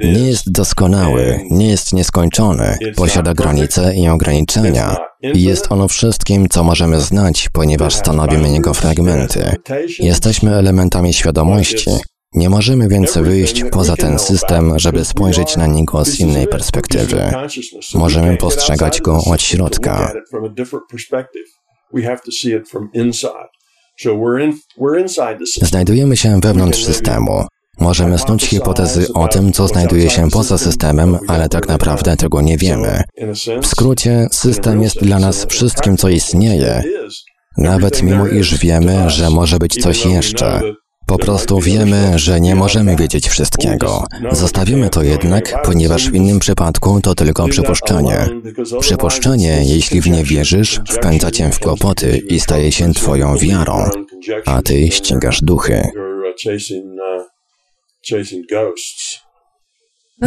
B: Nie jest doskonały, nie jest nieskończony, posiada granice i ograniczenia. I jest ono wszystkim, co możemy znać, ponieważ stanowimy jego fragmenty. Jesteśmy elementami świadomości. Nie możemy więc wyjść poza ten system, żeby spojrzeć na niego z innej perspektywy. Możemy postrzegać go od środka. Znajdujemy się wewnątrz systemu. Możemy snuć hipotezy o tym, co znajduje się poza systemem, ale tak naprawdę tego nie wiemy. W skrócie, system jest dla nas wszystkim, co istnieje, nawet mimo iż wiemy, że może być coś jeszcze. Po prostu wiemy, że nie możemy wiedzieć wszystkiego. Zostawimy to jednak, ponieważ w innym przypadku to tylko przypuszczenie. Przypuszczenie, jeśli w nie wierzysz, wpędza cię w kłopoty i staje się twoją wiarą, a ty ścigasz duchy.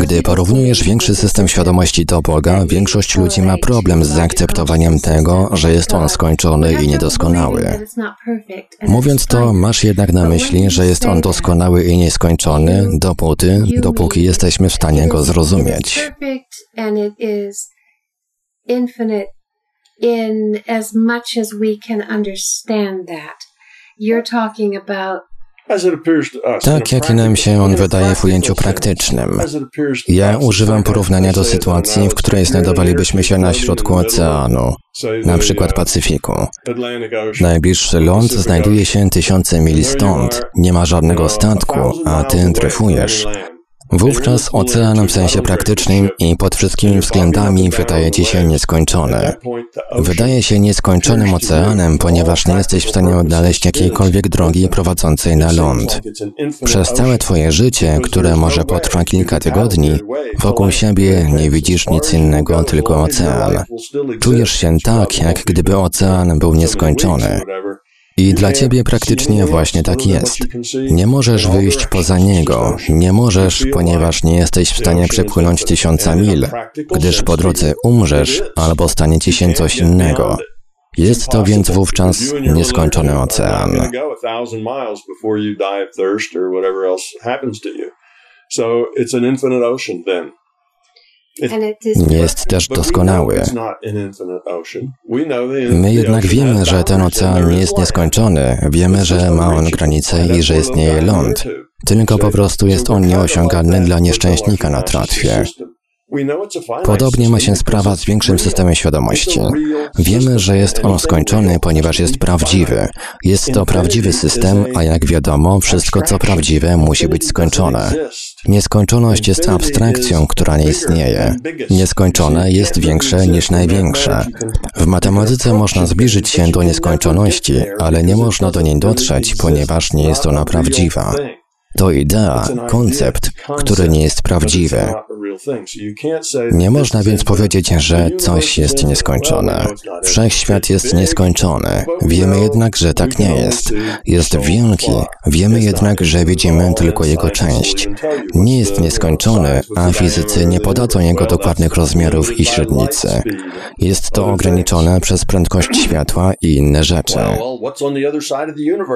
B: Gdy porównujesz większy system świadomości do Boga, większość ludzi ma problem z zaakceptowaniem tego, że jest on skończony i niedoskonały. Mówiąc to, masz jednak na myśli, że jest on doskonały i nieskończony, dopóty, dopóki jesteśmy w stanie go zrozumieć. You're talking about tak jak nam się on wydaje w ujęciu praktycznym. Ja używam porównania do sytuacji, w której znajdowalibyśmy się na środku oceanu, na przykład Pacyfiku. Najbliższy ląd znajduje się tysiące mil stąd, nie ma żadnego statku, a ty dryfujesz. Wówczas ocean w sensie praktycznym i pod wszystkimi względami wydaje ci się nieskończony. Wydaje się nieskończonym oceanem, ponieważ nie jesteś w stanie odnaleźć jakiejkolwiek drogi prowadzącej na ląd. Przez całe twoje życie, które może potrwa kilka tygodni, wokół siebie nie widzisz nic innego, tylko ocean. Czujesz się tak, jak gdyby ocean był nieskończony. I dla ciebie praktycznie właśnie tak jest. Nie możesz wyjść poza niego, nie możesz, ponieważ nie jesteś w stanie przepłynąć tysiąca mil, gdyż po drodze umrzesz albo stanie ci się coś innego. Jest to więc wówczas nieskończony ocean. So it's an infinite ocean then. Nie jest też doskonały. My jednak wiemy, że ten ocean nie jest nieskończony, wiemy, że ma on granice i że istnieje ląd. Tylko po prostu jest on nieosiągalny dla nieszczęśnika na tratwie. Podobnie ma się sprawa z większym systemem świadomości. Wiemy, że jest on skończony, ponieważ jest prawdziwy. Jest to prawdziwy system, a jak wiadomo, wszystko co prawdziwe musi być skończone. Nieskończoność jest abstrakcją, która nie istnieje. Nieskończone jest większe niż największe. W matematyce można zbliżyć się do nieskończoności, ale nie można do niej dotrzeć, ponieważ nie jest ona prawdziwa. To idea, koncept, który nie jest prawdziwy. Nie można więc powiedzieć, że coś jest nieskończone. Wszechświat jest nieskończony. Wiemy jednak, że tak nie jest. Jest wielki. Wiemy jednak, że widzimy tylko jego część. Nie jest nieskończony, a fizycy nie podadzą jego dokładnych rozmiarów i średnicy. Jest to ograniczone przez prędkość światła i inne rzeczy.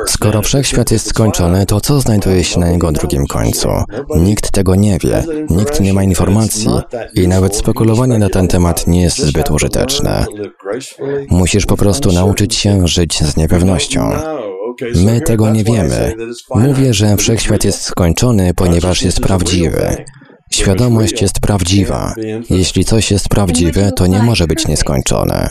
B: Skoro wszechświat jest skończony, to co znajduje się na jego drugim końcu? Nikt tego nie wie. Nikt nie ma informacji i nawet spekulowanie na ten temat nie jest zbyt użyteczne. Musisz po prostu nauczyć się żyć z niepewnością. My tego nie wiemy. Mówię, że wszechświat jest skończony, ponieważ jest prawdziwy. Świadomość jest prawdziwa. Jeśli coś jest prawdziwe, to nie może być nieskończone.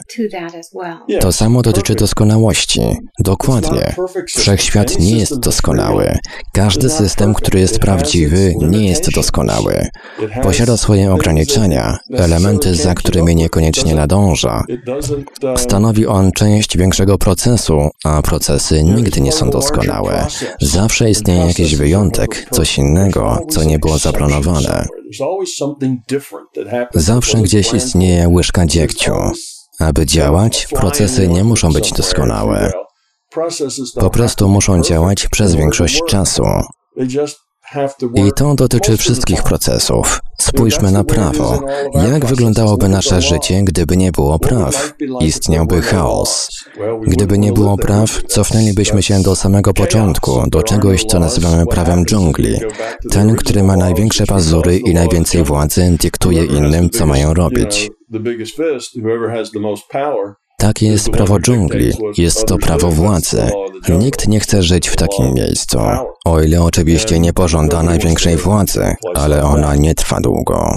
B: To samo dotyczy doskonałości. Dokładnie. Wszechświat nie jest doskonały. Każdy system, który jest prawdziwy, nie jest doskonały. Posiada swoje ograniczenia, elementy, za którymi niekoniecznie nadąża. Stanowi on część większego procesu, a procesy nigdy nie są doskonałe. Zawsze istnieje jakiś wyjątek, coś innego, co nie było zaplanowane. Zawsze gdzieś istnieje łyżka dziegciu. Aby działać, procesy nie muszą być doskonałe. Po prostu muszą działać przez większość czasu. I to dotyczy wszystkich procesów. Spójrzmy na prawo. Jak wyglądałoby nasze życie, gdyby nie było praw? Istniałby chaos. Gdyby nie było praw, cofnęlibyśmy się do samego początku, do czegoś, co nazywamy prawem dżungli. Ten, który ma największe pazury i najwięcej władzy, dyktuje innym, co mają robić. Takie jest prawo dżungli, jest to prawo władzy. Nikt nie chce żyć w takim miejscu. O ile oczywiście nie pożąda największej władzy, ale ona nie trwa długo.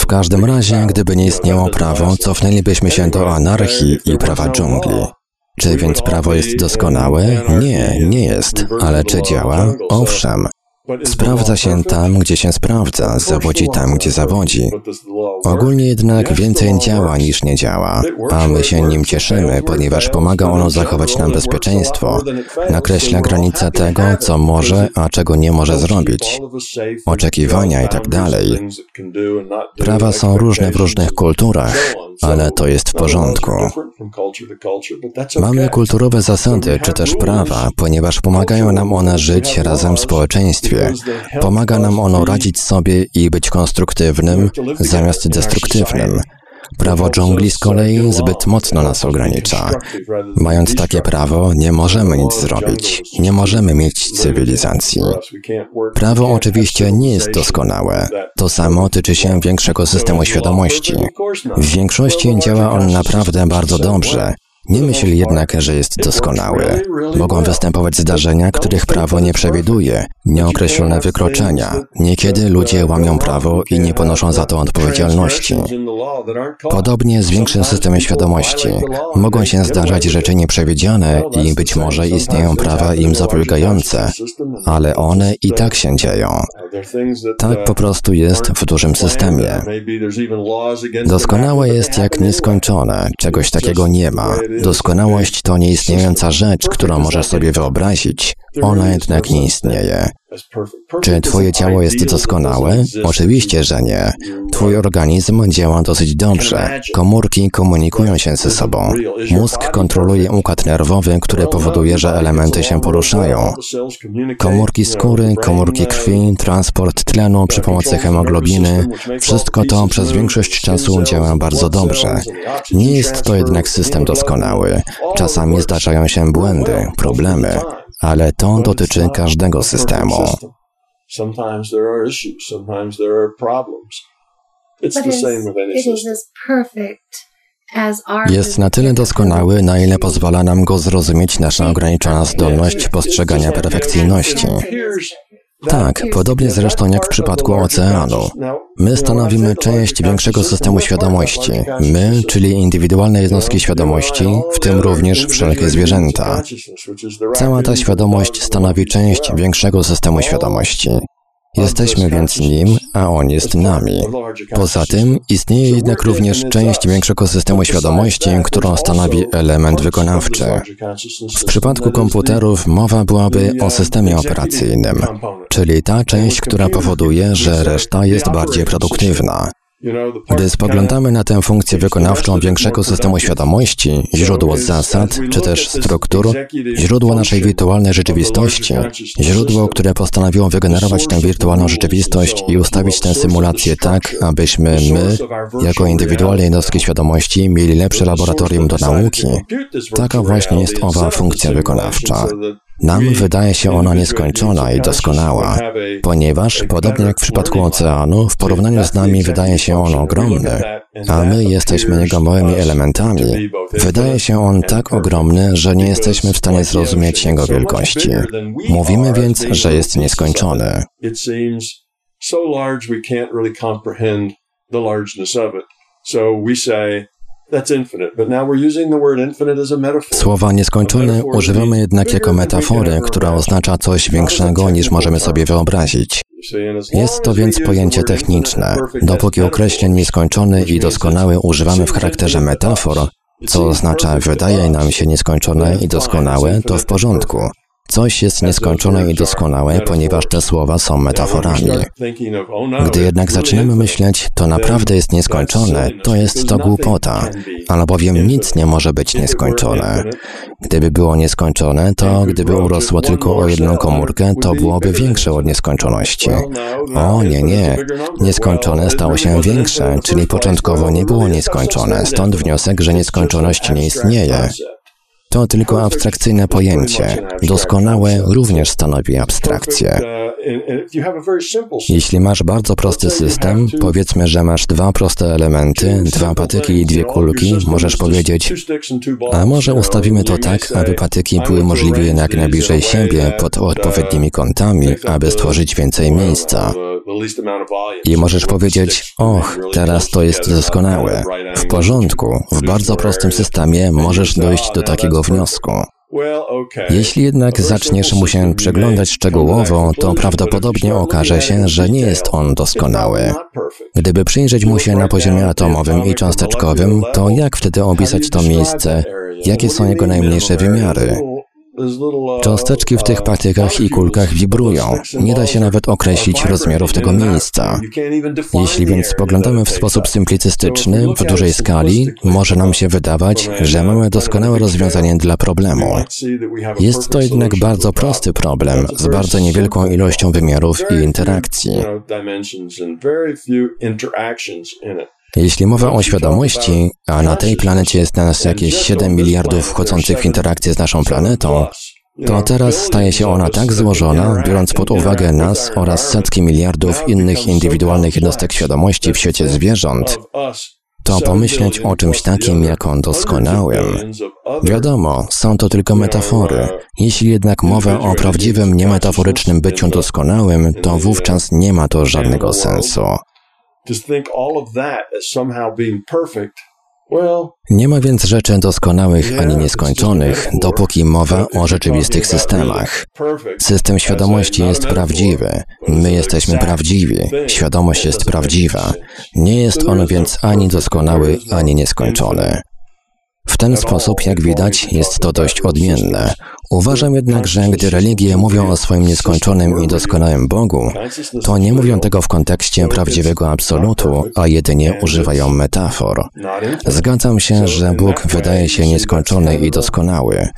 B: W każdym razie, gdyby nie istniało prawo, cofnęlibyśmy się do anarchii i prawa dżungli. Czy więc prawo jest doskonałe? Nie, nie jest. Ale czy działa? Owszem. Sprawdza się tam, gdzie się sprawdza, zawodzi tam, gdzie zawodzi. Ogólnie jednak więcej działa niż nie działa, a my się nim cieszymy, ponieważ pomaga ono zachować nam bezpieczeństwo, nakreśla granice tego, co może, a czego nie może zrobić, oczekiwania i tak dalej. Prawa są różne w różnych kulturach, ale to jest w porządku. Mamy kulturowe zasady czy też prawa, ponieważ pomagają nam one żyć razem w społeczeństwie. Pomaga nam ono radzić sobie i być konstruktywnym zamiast destruktywnym. Prawo dżungli z kolei zbyt mocno nas ogranicza. Mając takie prawo, nie możemy nic zrobić. Nie możemy mieć cywilizacji. Prawo oczywiście nie jest doskonałe. To samo tyczy się większego systemu świadomości. W większości działa on naprawdę bardzo dobrze. Nie myśl jednak, że jest doskonały. Mogą występować zdarzenia, których prawo nie przewiduje, nieokreślone wykroczenia. Niekiedy ludzie łamią prawo i nie ponoszą za to odpowiedzialności. Podobnie z większym systemem świadomości. Mogą się zdarzać rzeczy nieprzewidziane i być może istnieją prawa im zapobiegające, ale one i tak się dzieją. Tak po prostu jest w dużym systemie. Doskonałe jest jak nieskończone, czegoś takiego nie ma. Doskonałość to nieistniejąca rzecz, którą możesz sobie wyobrazić. Ona jednak nie istnieje. Czy Twoje ciało jest doskonałe? Oczywiście, że nie. Twój organizm działa dosyć dobrze. Komórki komunikują się ze sobą. Mózg kontroluje układ nerwowy, który powoduje, że elementy się poruszają. Komórki skóry, komórki krwi, transport tlenu przy pomocy hemoglobiny wszystko to przez większość czasu działa bardzo dobrze. Nie jest to jednak system doskonały. Czasami zdarzają się błędy, problemy ale to dotyczy każdego systemu. Jest na tyle doskonały, na ile pozwala nam go zrozumieć nasza ograniczona zdolność postrzegania perfekcyjności. Tak, podobnie zresztą jak w przypadku oceanu. My stanowimy część większego systemu świadomości. My, czyli indywidualne jednostki świadomości, w tym również wszelkie zwierzęta. Cała ta świadomość stanowi część większego systemu świadomości. Jesteśmy więc nim, a on jest nami. Poza tym istnieje jednak również część większego systemu świadomości, którą stanowi element wykonawczy. W przypadku komputerów mowa byłaby o systemie operacyjnym, czyli ta część, która powoduje, że reszta jest bardziej produktywna. Gdy spoglądamy na tę funkcję wykonawczą większego systemu świadomości, źródło zasad, czy też struktur, źródło naszej wirtualnej rzeczywistości, źródło, które postanowiło wygenerować tę wirtualną rzeczywistość i ustawić tę symulację tak, abyśmy my, jako indywidualne jednostki świadomości, mieli lepsze laboratorium do nauki, taka właśnie jest owa funkcja wykonawcza. Nam wydaje się ona nieskończona i doskonała, ponieważ, podobnie jak w przypadku oceanu, w porównaniu z nami wydaje się on ogromny, a my jesteśmy jego małymi elementami. Wydaje się on tak ogromny, że nie jesteśmy w stanie zrozumieć jego wielkości. Mówimy więc, że jest nieskończony. So we say Słowa nieskończone używamy jednak jako metafory, która oznacza coś większego niż możemy sobie wyobrazić. Jest to więc pojęcie techniczne. Dopóki określeń nieskończony i doskonały używamy w charakterze metafor, co oznacza wydaje nam się nieskończone i doskonałe, to w porządku. Coś jest nieskończone i doskonałe, ponieważ te słowa są metaforami. Gdy jednak zaczynamy myśleć, to naprawdę jest nieskończone, to jest to głupota, albowiem nic nie może być nieskończone. Gdyby było nieskończone, to gdyby urosło tylko o jedną komórkę, to byłoby większe od nieskończoności. O nie, nie. Nieskończone stało się większe, czyli początkowo nie było nieskończone, stąd wniosek, że nieskończoność nie istnieje. To tylko abstrakcyjne pojęcie. Doskonałe również stanowi abstrakcję. Jeśli masz bardzo prosty system, powiedzmy, że masz dwa proste elementy, dwa patyki i dwie kulki, możesz powiedzieć, a może ustawimy to tak, aby patyki były możliwie jak najbliżej siebie pod odpowiednimi kątami, aby stworzyć więcej miejsca. I możesz powiedzieć, och, teraz to jest doskonałe. W porządku, w bardzo prostym systemie możesz dojść do takiego wniosku. Jeśli jednak zaczniesz mu się przeglądać szczegółowo, to prawdopodobnie okaże się, że nie jest on doskonały. Gdyby przyjrzeć mu się na poziomie atomowym i cząsteczkowym, to jak wtedy opisać to miejsce? Jakie są jego najmniejsze wymiary? Cząsteczki w tych patykach i kulkach wibrują. Nie da się nawet określić rozmiarów tego miejsca. Jeśli więc spoglądamy w sposób symplicystyczny, w dużej skali, może nam się wydawać, że mamy doskonałe rozwiązanie dla problemu. Jest to jednak bardzo prosty problem z bardzo niewielką ilością wymiarów i interakcji. Jeśli mowa o świadomości, a na tej planecie jest nas jakieś 7 miliardów wchodzących w interakcję z naszą planetą, to teraz staje się ona tak złożona, biorąc pod uwagę nas oraz setki miliardów innych indywidualnych jednostek świadomości w świecie zwierząt, to pomyśleć o czymś takim jak o doskonałym. Wiadomo, są to tylko metafory. Jeśli jednak mowa o prawdziwym, niemetaforycznym byciu doskonałym, to wówczas nie ma to żadnego sensu. Nie ma więc rzeczy doskonałych ani nieskończonych, dopóki mowa o rzeczywistych systemach. System świadomości jest prawdziwy, my jesteśmy prawdziwi, świadomość jest prawdziwa. Nie jest on więc ani doskonały, ani nieskończony. W ten sposób, jak widać, jest to dość odmienne. Uważam jednak, że gdy religie mówią o swoim nieskończonym i doskonałym Bogu, to nie mówią tego w kontekście prawdziwego absolutu, a jedynie używają metafor. Zgadzam się, że Bóg wydaje się nieskończony i doskonały.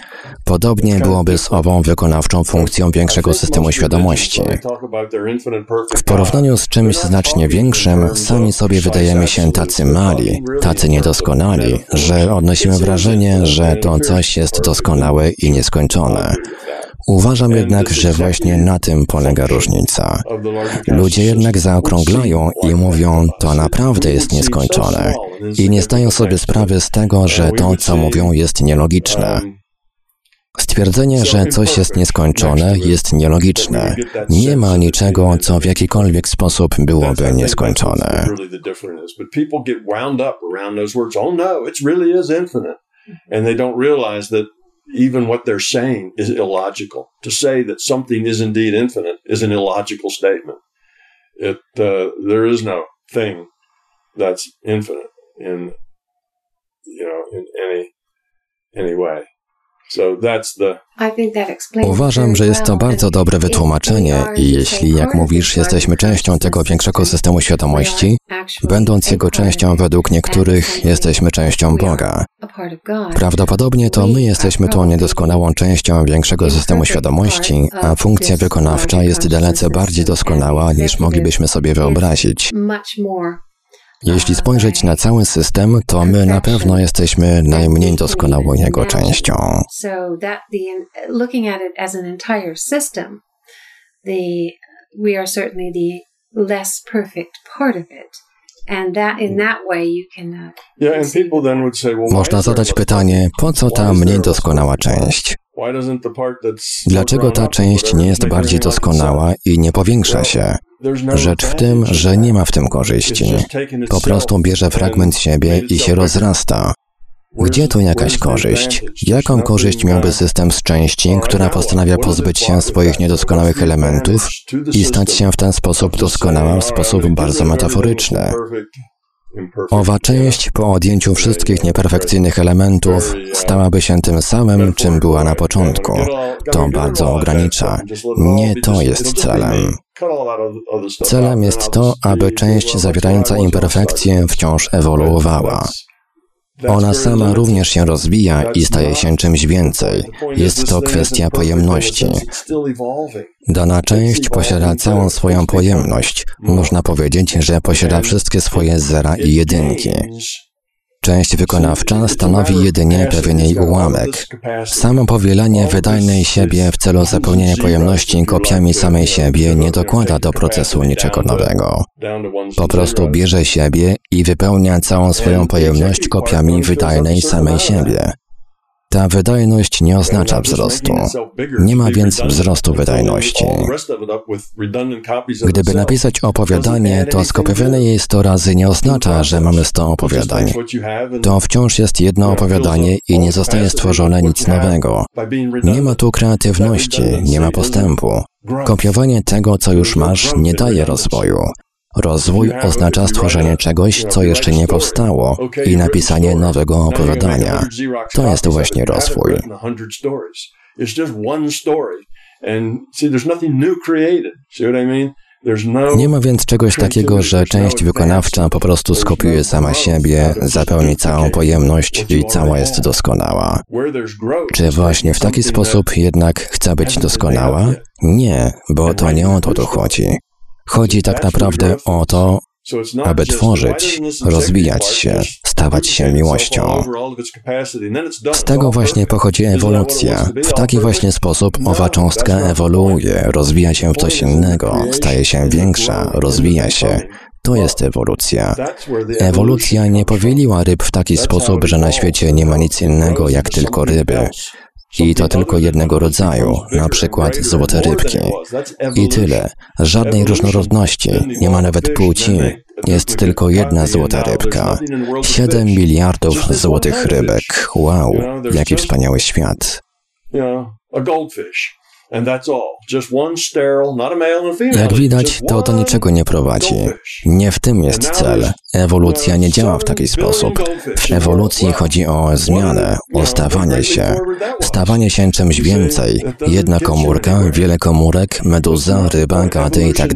B: Podobnie byłoby z ową wykonawczą funkcją większego systemu świadomości. W porównaniu z czymś znacznie większym, sami sobie wydajemy się tacy mali, tacy niedoskonali, że odnosimy wrażenie, że to coś jest doskonałe i nieskończone. Uważam jednak, że właśnie na tym polega różnica. Ludzie jednak zaokrąglają i mówią, to naprawdę jest nieskończone. I nie zdają sobie sprawy z tego, że to, co mówią, jest nielogiczne. Stwierdzenie, że coś jest nieskończone, jest nielogiczne. Nie ma niczego, co w jakikolwiek sposób byłoby nieskończone. And they don't realize that even what they're saying is illogical. To say that something is indeed infinite is an illogical statement. It, uh, there is no thing that's infinite in, you know, in any, any way. Uważam, że jest to bardzo dobre wytłumaczenie i jeśli, jak mówisz, jesteśmy częścią tego większego systemu świadomości, będąc jego częścią według niektórych, jesteśmy częścią Boga. Prawdopodobnie to my jesteśmy tą niedoskonałą częścią większego systemu świadomości, a funkcja wykonawcza jest dalece bardziej doskonała niż moglibyśmy sobie wyobrazić. Jeśli spojrzeć na cały system, to my na pewno jesteśmy najmniej doskonałą jego częścią. Można zadać pytanie, po co ta mniej doskonała część? Dlaczego ta część nie jest bardziej doskonała i nie powiększa się? Rzecz w tym, że nie ma w tym korzyści. Po prostu bierze fragment siebie i się rozrasta. Gdzie tu jakaś korzyść? Jaką korzyść miałby system z części, która postanawia pozbyć się swoich niedoskonałych elementów i stać się w ten sposób doskonała w sposób bardzo metaforyczny? Owa część po odjęciu wszystkich nieperfekcyjnych elementów stałaby się tym samym, czym była na początku. To bardzo ogranicza. Nie to jest celem. Celem jest to, aby część zawierająca imperfekcje wciąż ewoluowała. Ona sama również się rozwija i staje się czymś więcej. Jest to kwestia pojemności. Dana część posiada całą swoją pojemność. Można powiedzieć, że posiada wszystkie swoje zera i jedynki. Część wykonawcza stanowi jedynie pewien jej ułamek. Samo powielanie wydajnej siebie w celu zapełnienia pojemności kopiami samej siebie nie dokłada do procesu niczego nowego. Po prostu bierze siebie i wypełnia całą swoją pojemność kopiami wydajnej samej siebie. Ta wydajność nie oznacza wzrostu. Nie ma więc wzrostu wydajności. Gdyby napisać opowiadanie, to skopiowane jej 100 razy nie oznacza, że mamy 100 opowiadań. To wciąż jest jedno opowiadanie i nie zostaje stworzone nic nowego. Nie ma tu kreatywności, nie ma postępu. Kopiowanie tego, co już masz, nie daje rozwoju. Rozwój oznacza stworzenie czegoś, co jeszcze nie powstało i napisanie nowego opowiadania. To jest właśnie rozwój. No nie ma więc czegoś takiego, że część wykonawcza po prostu skopiuje sama siebie, zapełni całą pojemność i cała jest doskonała. Czy właśnie w taki sposób jednak chce być doskonała? Nie, bo to nie o to tu chodzi. Chodzi tak naprawdę o to, aby tworzyć, rozwijać się, stawać się miłością. Z tego właśnie pochodzi ewolucja. W taki właśnie sposób owa cząstka ewoluuje, rozwija się w coś innego, staje się większa, rozwija się. To jest ewolucja. Ewolucja nie powieliła ryb w taki sposób, że na świecie nie ma nic innego jak tylko ryby. I to tylko jednego rodzaju, na przykład złote rybki. I tyle. Żadnej różnorodności, nie ma nawet płci. Jest tylko jedna złota rybka. Siedem miliardów złotych rybek. Wow, jaki wspaniały świat. Jak widać, to do niczego nie prowadzi. Nie w tym jest cel. Ewolucja nie działa w taki sposób. W ewolucji chodzi o zmianę, o stawanie się. Stawanie się czymś więcej. Jedna komórka, wiele komórek, meduza, ryba, gady i tak.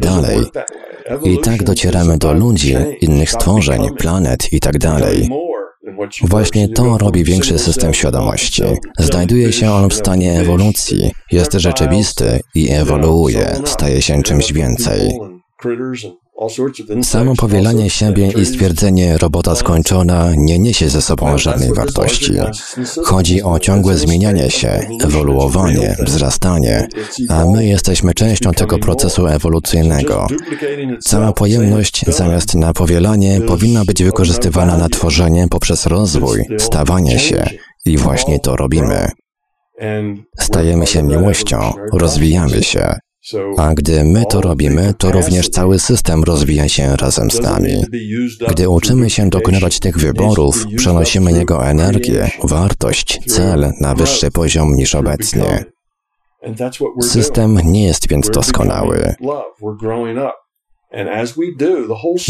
B: I tak docieramy do ludzi, innych stworzeń, planet i tak dalej. Właśnie to robi większy system świadomości. Znajduje się on w stanie ewolucji, jest rzeczywisty i ewoluuje, staje się czymś więcej. Samo powielanie siebie i stwierdzenie robota skończona nie niesie ze sobą żadnej wartości. Chodzi o ciągłe zmienianie się, ewoluowanie, wzrastanie, a my jesteśmy częścią tego procesu ewolucyjnego. Cała pojemność zamiast na powielanie powinna być wykorzystywana na tworzenie poprzez rozwój, stawanie się i właśnie to robimy. Stajemy się miłością, rozwijamy się, a gdy my to robimy, to również cały system rozwija się razem z nami. Gdy uczymy się dokonywać tych wyborów, przenosimy jego energię, wartość, cel na wyższy poziom niż obecnie. System nie jest więc doskonały.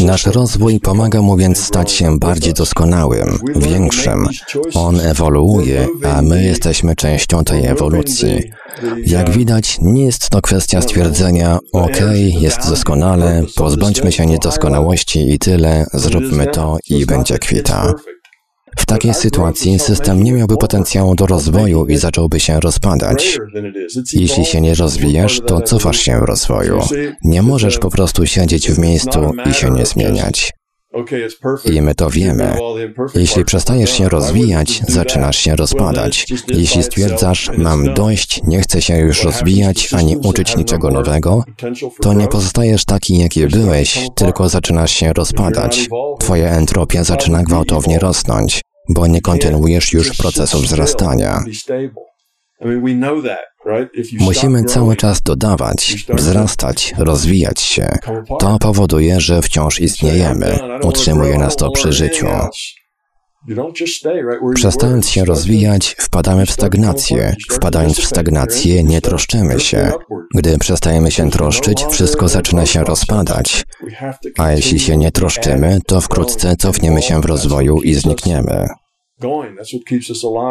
B: Nasz rozwój pomaga mu więc stać się bardziej doskonałym, większym. On ewoluuje, a my jesteśmy częścią tej ewolucji. Jak widać, nie jest to kwestia stwierdzenia, ok, jest doskonale, pozbądźmy się niedoskonałości i tyle, zróbmy to i będzie kwita. W takiej sytuacji system nie miałby potencjału do rozwoju i zacząłby się rozpadać. Jeśli się nie rozwijasz, to cofasz się w rozwoju. Nie możesz po prostu siedzieć w miejscu i się nie zmieniać. I my to wiemy. Jeśli przestajesz się rozwijać, zaczynasz się rozpadać. Jeśli stwierdzasz, mam dość, nie chcę się już rozwijać ani uczyć niczego nowego, to nie pozostajesz taki, jaki byłeś, tylko zaczynasz się rozpadać. Twoja entropia zaczyna gwałtownie rosnąć, bo nie kontynuujesz już procesu wzrastania. Musimy cały czas dodawać, wzrastać, rozwijać się. To powoduje, że wciąż istniejemy, utrzymuje nas to przy życiu. Przestając się rozwijać, wpadamy w stagnację. Wpadając w stagnację, nie troszczymy się. Gdy przestajemy się troszczyć, wszystko zaczyna się rozpadać. A jeśli się nie troszczymy, to wkrótce cofniemy się w rozwoju i znikniemy.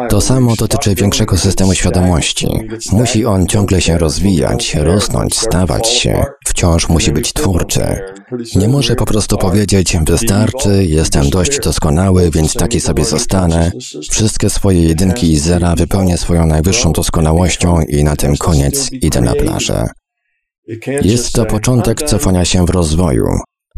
B: To samo dotyczy większego systemu świadomości. Musi on ciągle się rozwijać, rosnąć, stawać się. Wciąż musi być twórczy. Nie może po prostu powiedzieć, wystarczy, jestem dość doskonały, więc taki sobie zostanę. Wszystkie swoje jedynki i zera wypełnię swoją najwyższą doskonałością i na tym koniec idę na plażę. Jest to początek cofania się w rozwoju.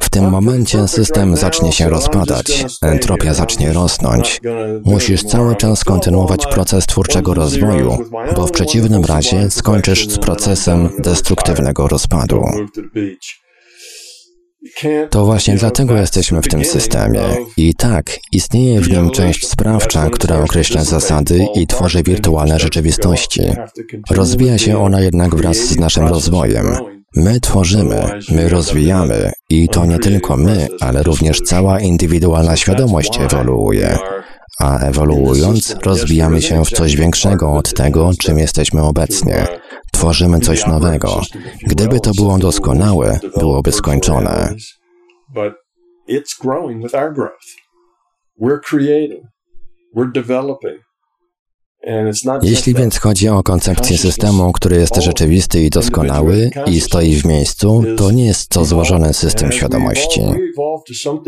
B: W tym momencie system zacznie się rozpadać, entropia zacznie rosnąć. Musisz cały czas kontynuować proces twórczego rozwoju, bo w przeciwnym razie skończysz z procesem destruktywnego rozpadu. To właśnie dlatego jesteśmy w tym systemie. I tak, istnieje w nim część sprawcza, która określa zasady i tworzy wirtualne rzeczywistości. Rozwija się ona jednak wraz z naszym rozwojem. My tworzymy, my rozwijamy i to nie tylko my, ale również cała indywidualna świadomość ewoluuje. A ewoluując, rozwijamy się w coś większego od tego, czym jesteśmy obecnie. Tworzymy coś nowego. Gdyby to było doskonałe, byłoby skończone. We're developing. Jeśli więc chodzi o koncepcję systemu, który jest rzeczywisty i doskonały i stoi w miejscu, to nie jest to złożony system świadomości.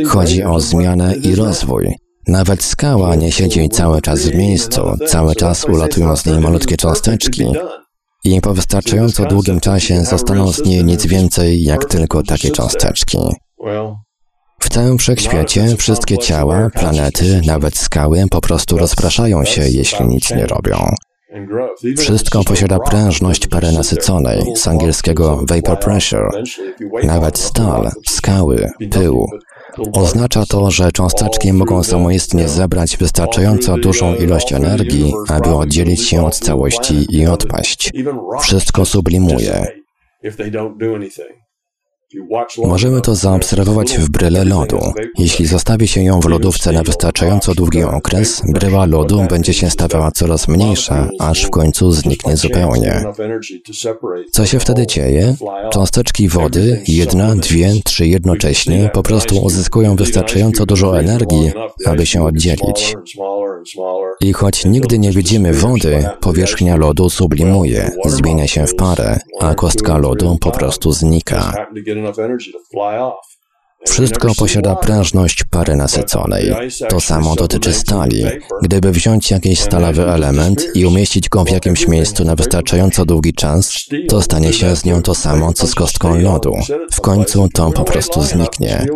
B: Chodzi o zmianę i rozwój. Nawet skała nie siedzi cały czas w miejscu, cały czas ulatują z niej malutkie cząsteczki i po wystarczająco długim czasie zostaną z niej nic więcej jak tylko takie cząsteczki. W całym wszechświecie wszystkie ciała, planety, nawet skały po prostu rozpraszają się, jeśli nic nie robią. Wszystko posiada prężność pary nasyconej, z angielskiego vapor pressure. Nawet stal, skały, pył. Oznacza to, że cząsteczki mogą samoistnie zebrać wystarczająco dużą ilość energii, aby oddzielić się od całości i odpaść. Wszystko sublimuje. Możemy to zaobserwować w bryle lodu. Jeśli zostawi się ją w lodówce na wystarczająco długi okres, bryła lodu będzie się stawała coraz mniejsza, aż w końcu zniknie zupełnie. Co się wtedy dzieje? Cząsteczki wody, jedna, dwie, trzy jednocześnie, po prostu uzyskują wystarczająco dużo energii, aby się oddzielić. I choć nigdy nie widzimy wody, powierzchnia lodu sublimuje, zmienia się w parę, a kostka lodu po prostu znika. Wszystko posiada prężność pary nasyconej. To samo dotyczy stali. Gdyby wziąć jakiś stalowy element i umieścić go w jakimś miejscu na wystarczająco długi czas, to stanie się z nią to samo, co z kostką lodu. W końcu to po prostu zniknie.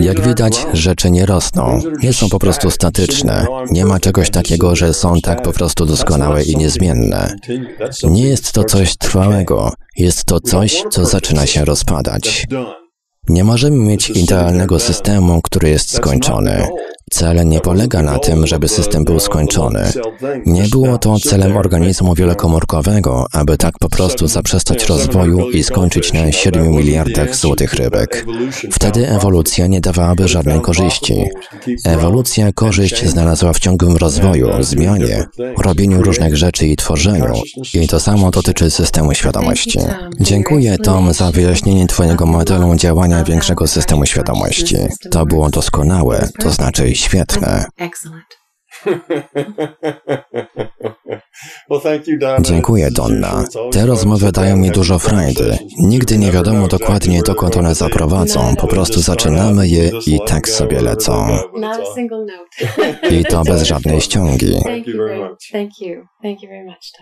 B: Jak widać, rzeczy nie rosną, nie są po prostu statyczne. Nie ma czegoś takiego, że są tak po prostu doskonałe i niezmienne. Nie jest to coś trwałego, jest to coś, co zaczyna się rozpadać. Nie możemy mieć idealnego systemu, który jest skończony. Cel nie polega na tym, żeby system był skończony. Nie było to celem organizmu wielokomórkowego, aby tak po prostu zaprzestać rozwoju i skończyć na 7 miliardach złotych rybek. Wtedy ewolucja nie dawałaby żadnej korzyści. Ewolucja korzyść znalazła w ciągłym rozwoju, zmianie, robieniu różnych rzeczy i tworzeniu. I to samo dotyczy systemu świadomości. Dziękuję Tom za wyjaśnienie Twojego modelu działania większego systemu świadomości. To było doskonałe, to znaczy Durchwärts. Dziękuję, Donna. Te rozmowy dają mi dużo frajdy. Nigdy nie wiadomo dokładnie, dokąd one zaprowadzą. Po prostu zaczynamy je i tak sobie lecą. I to bez żadnej ściągi.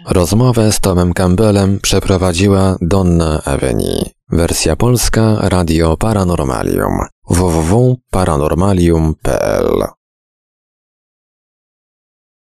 A: Rozmowę z Tomem Campbellem przeprowadziła Donna Eveni. Wersja polska Radio Paranormalium www.paranormalium.pl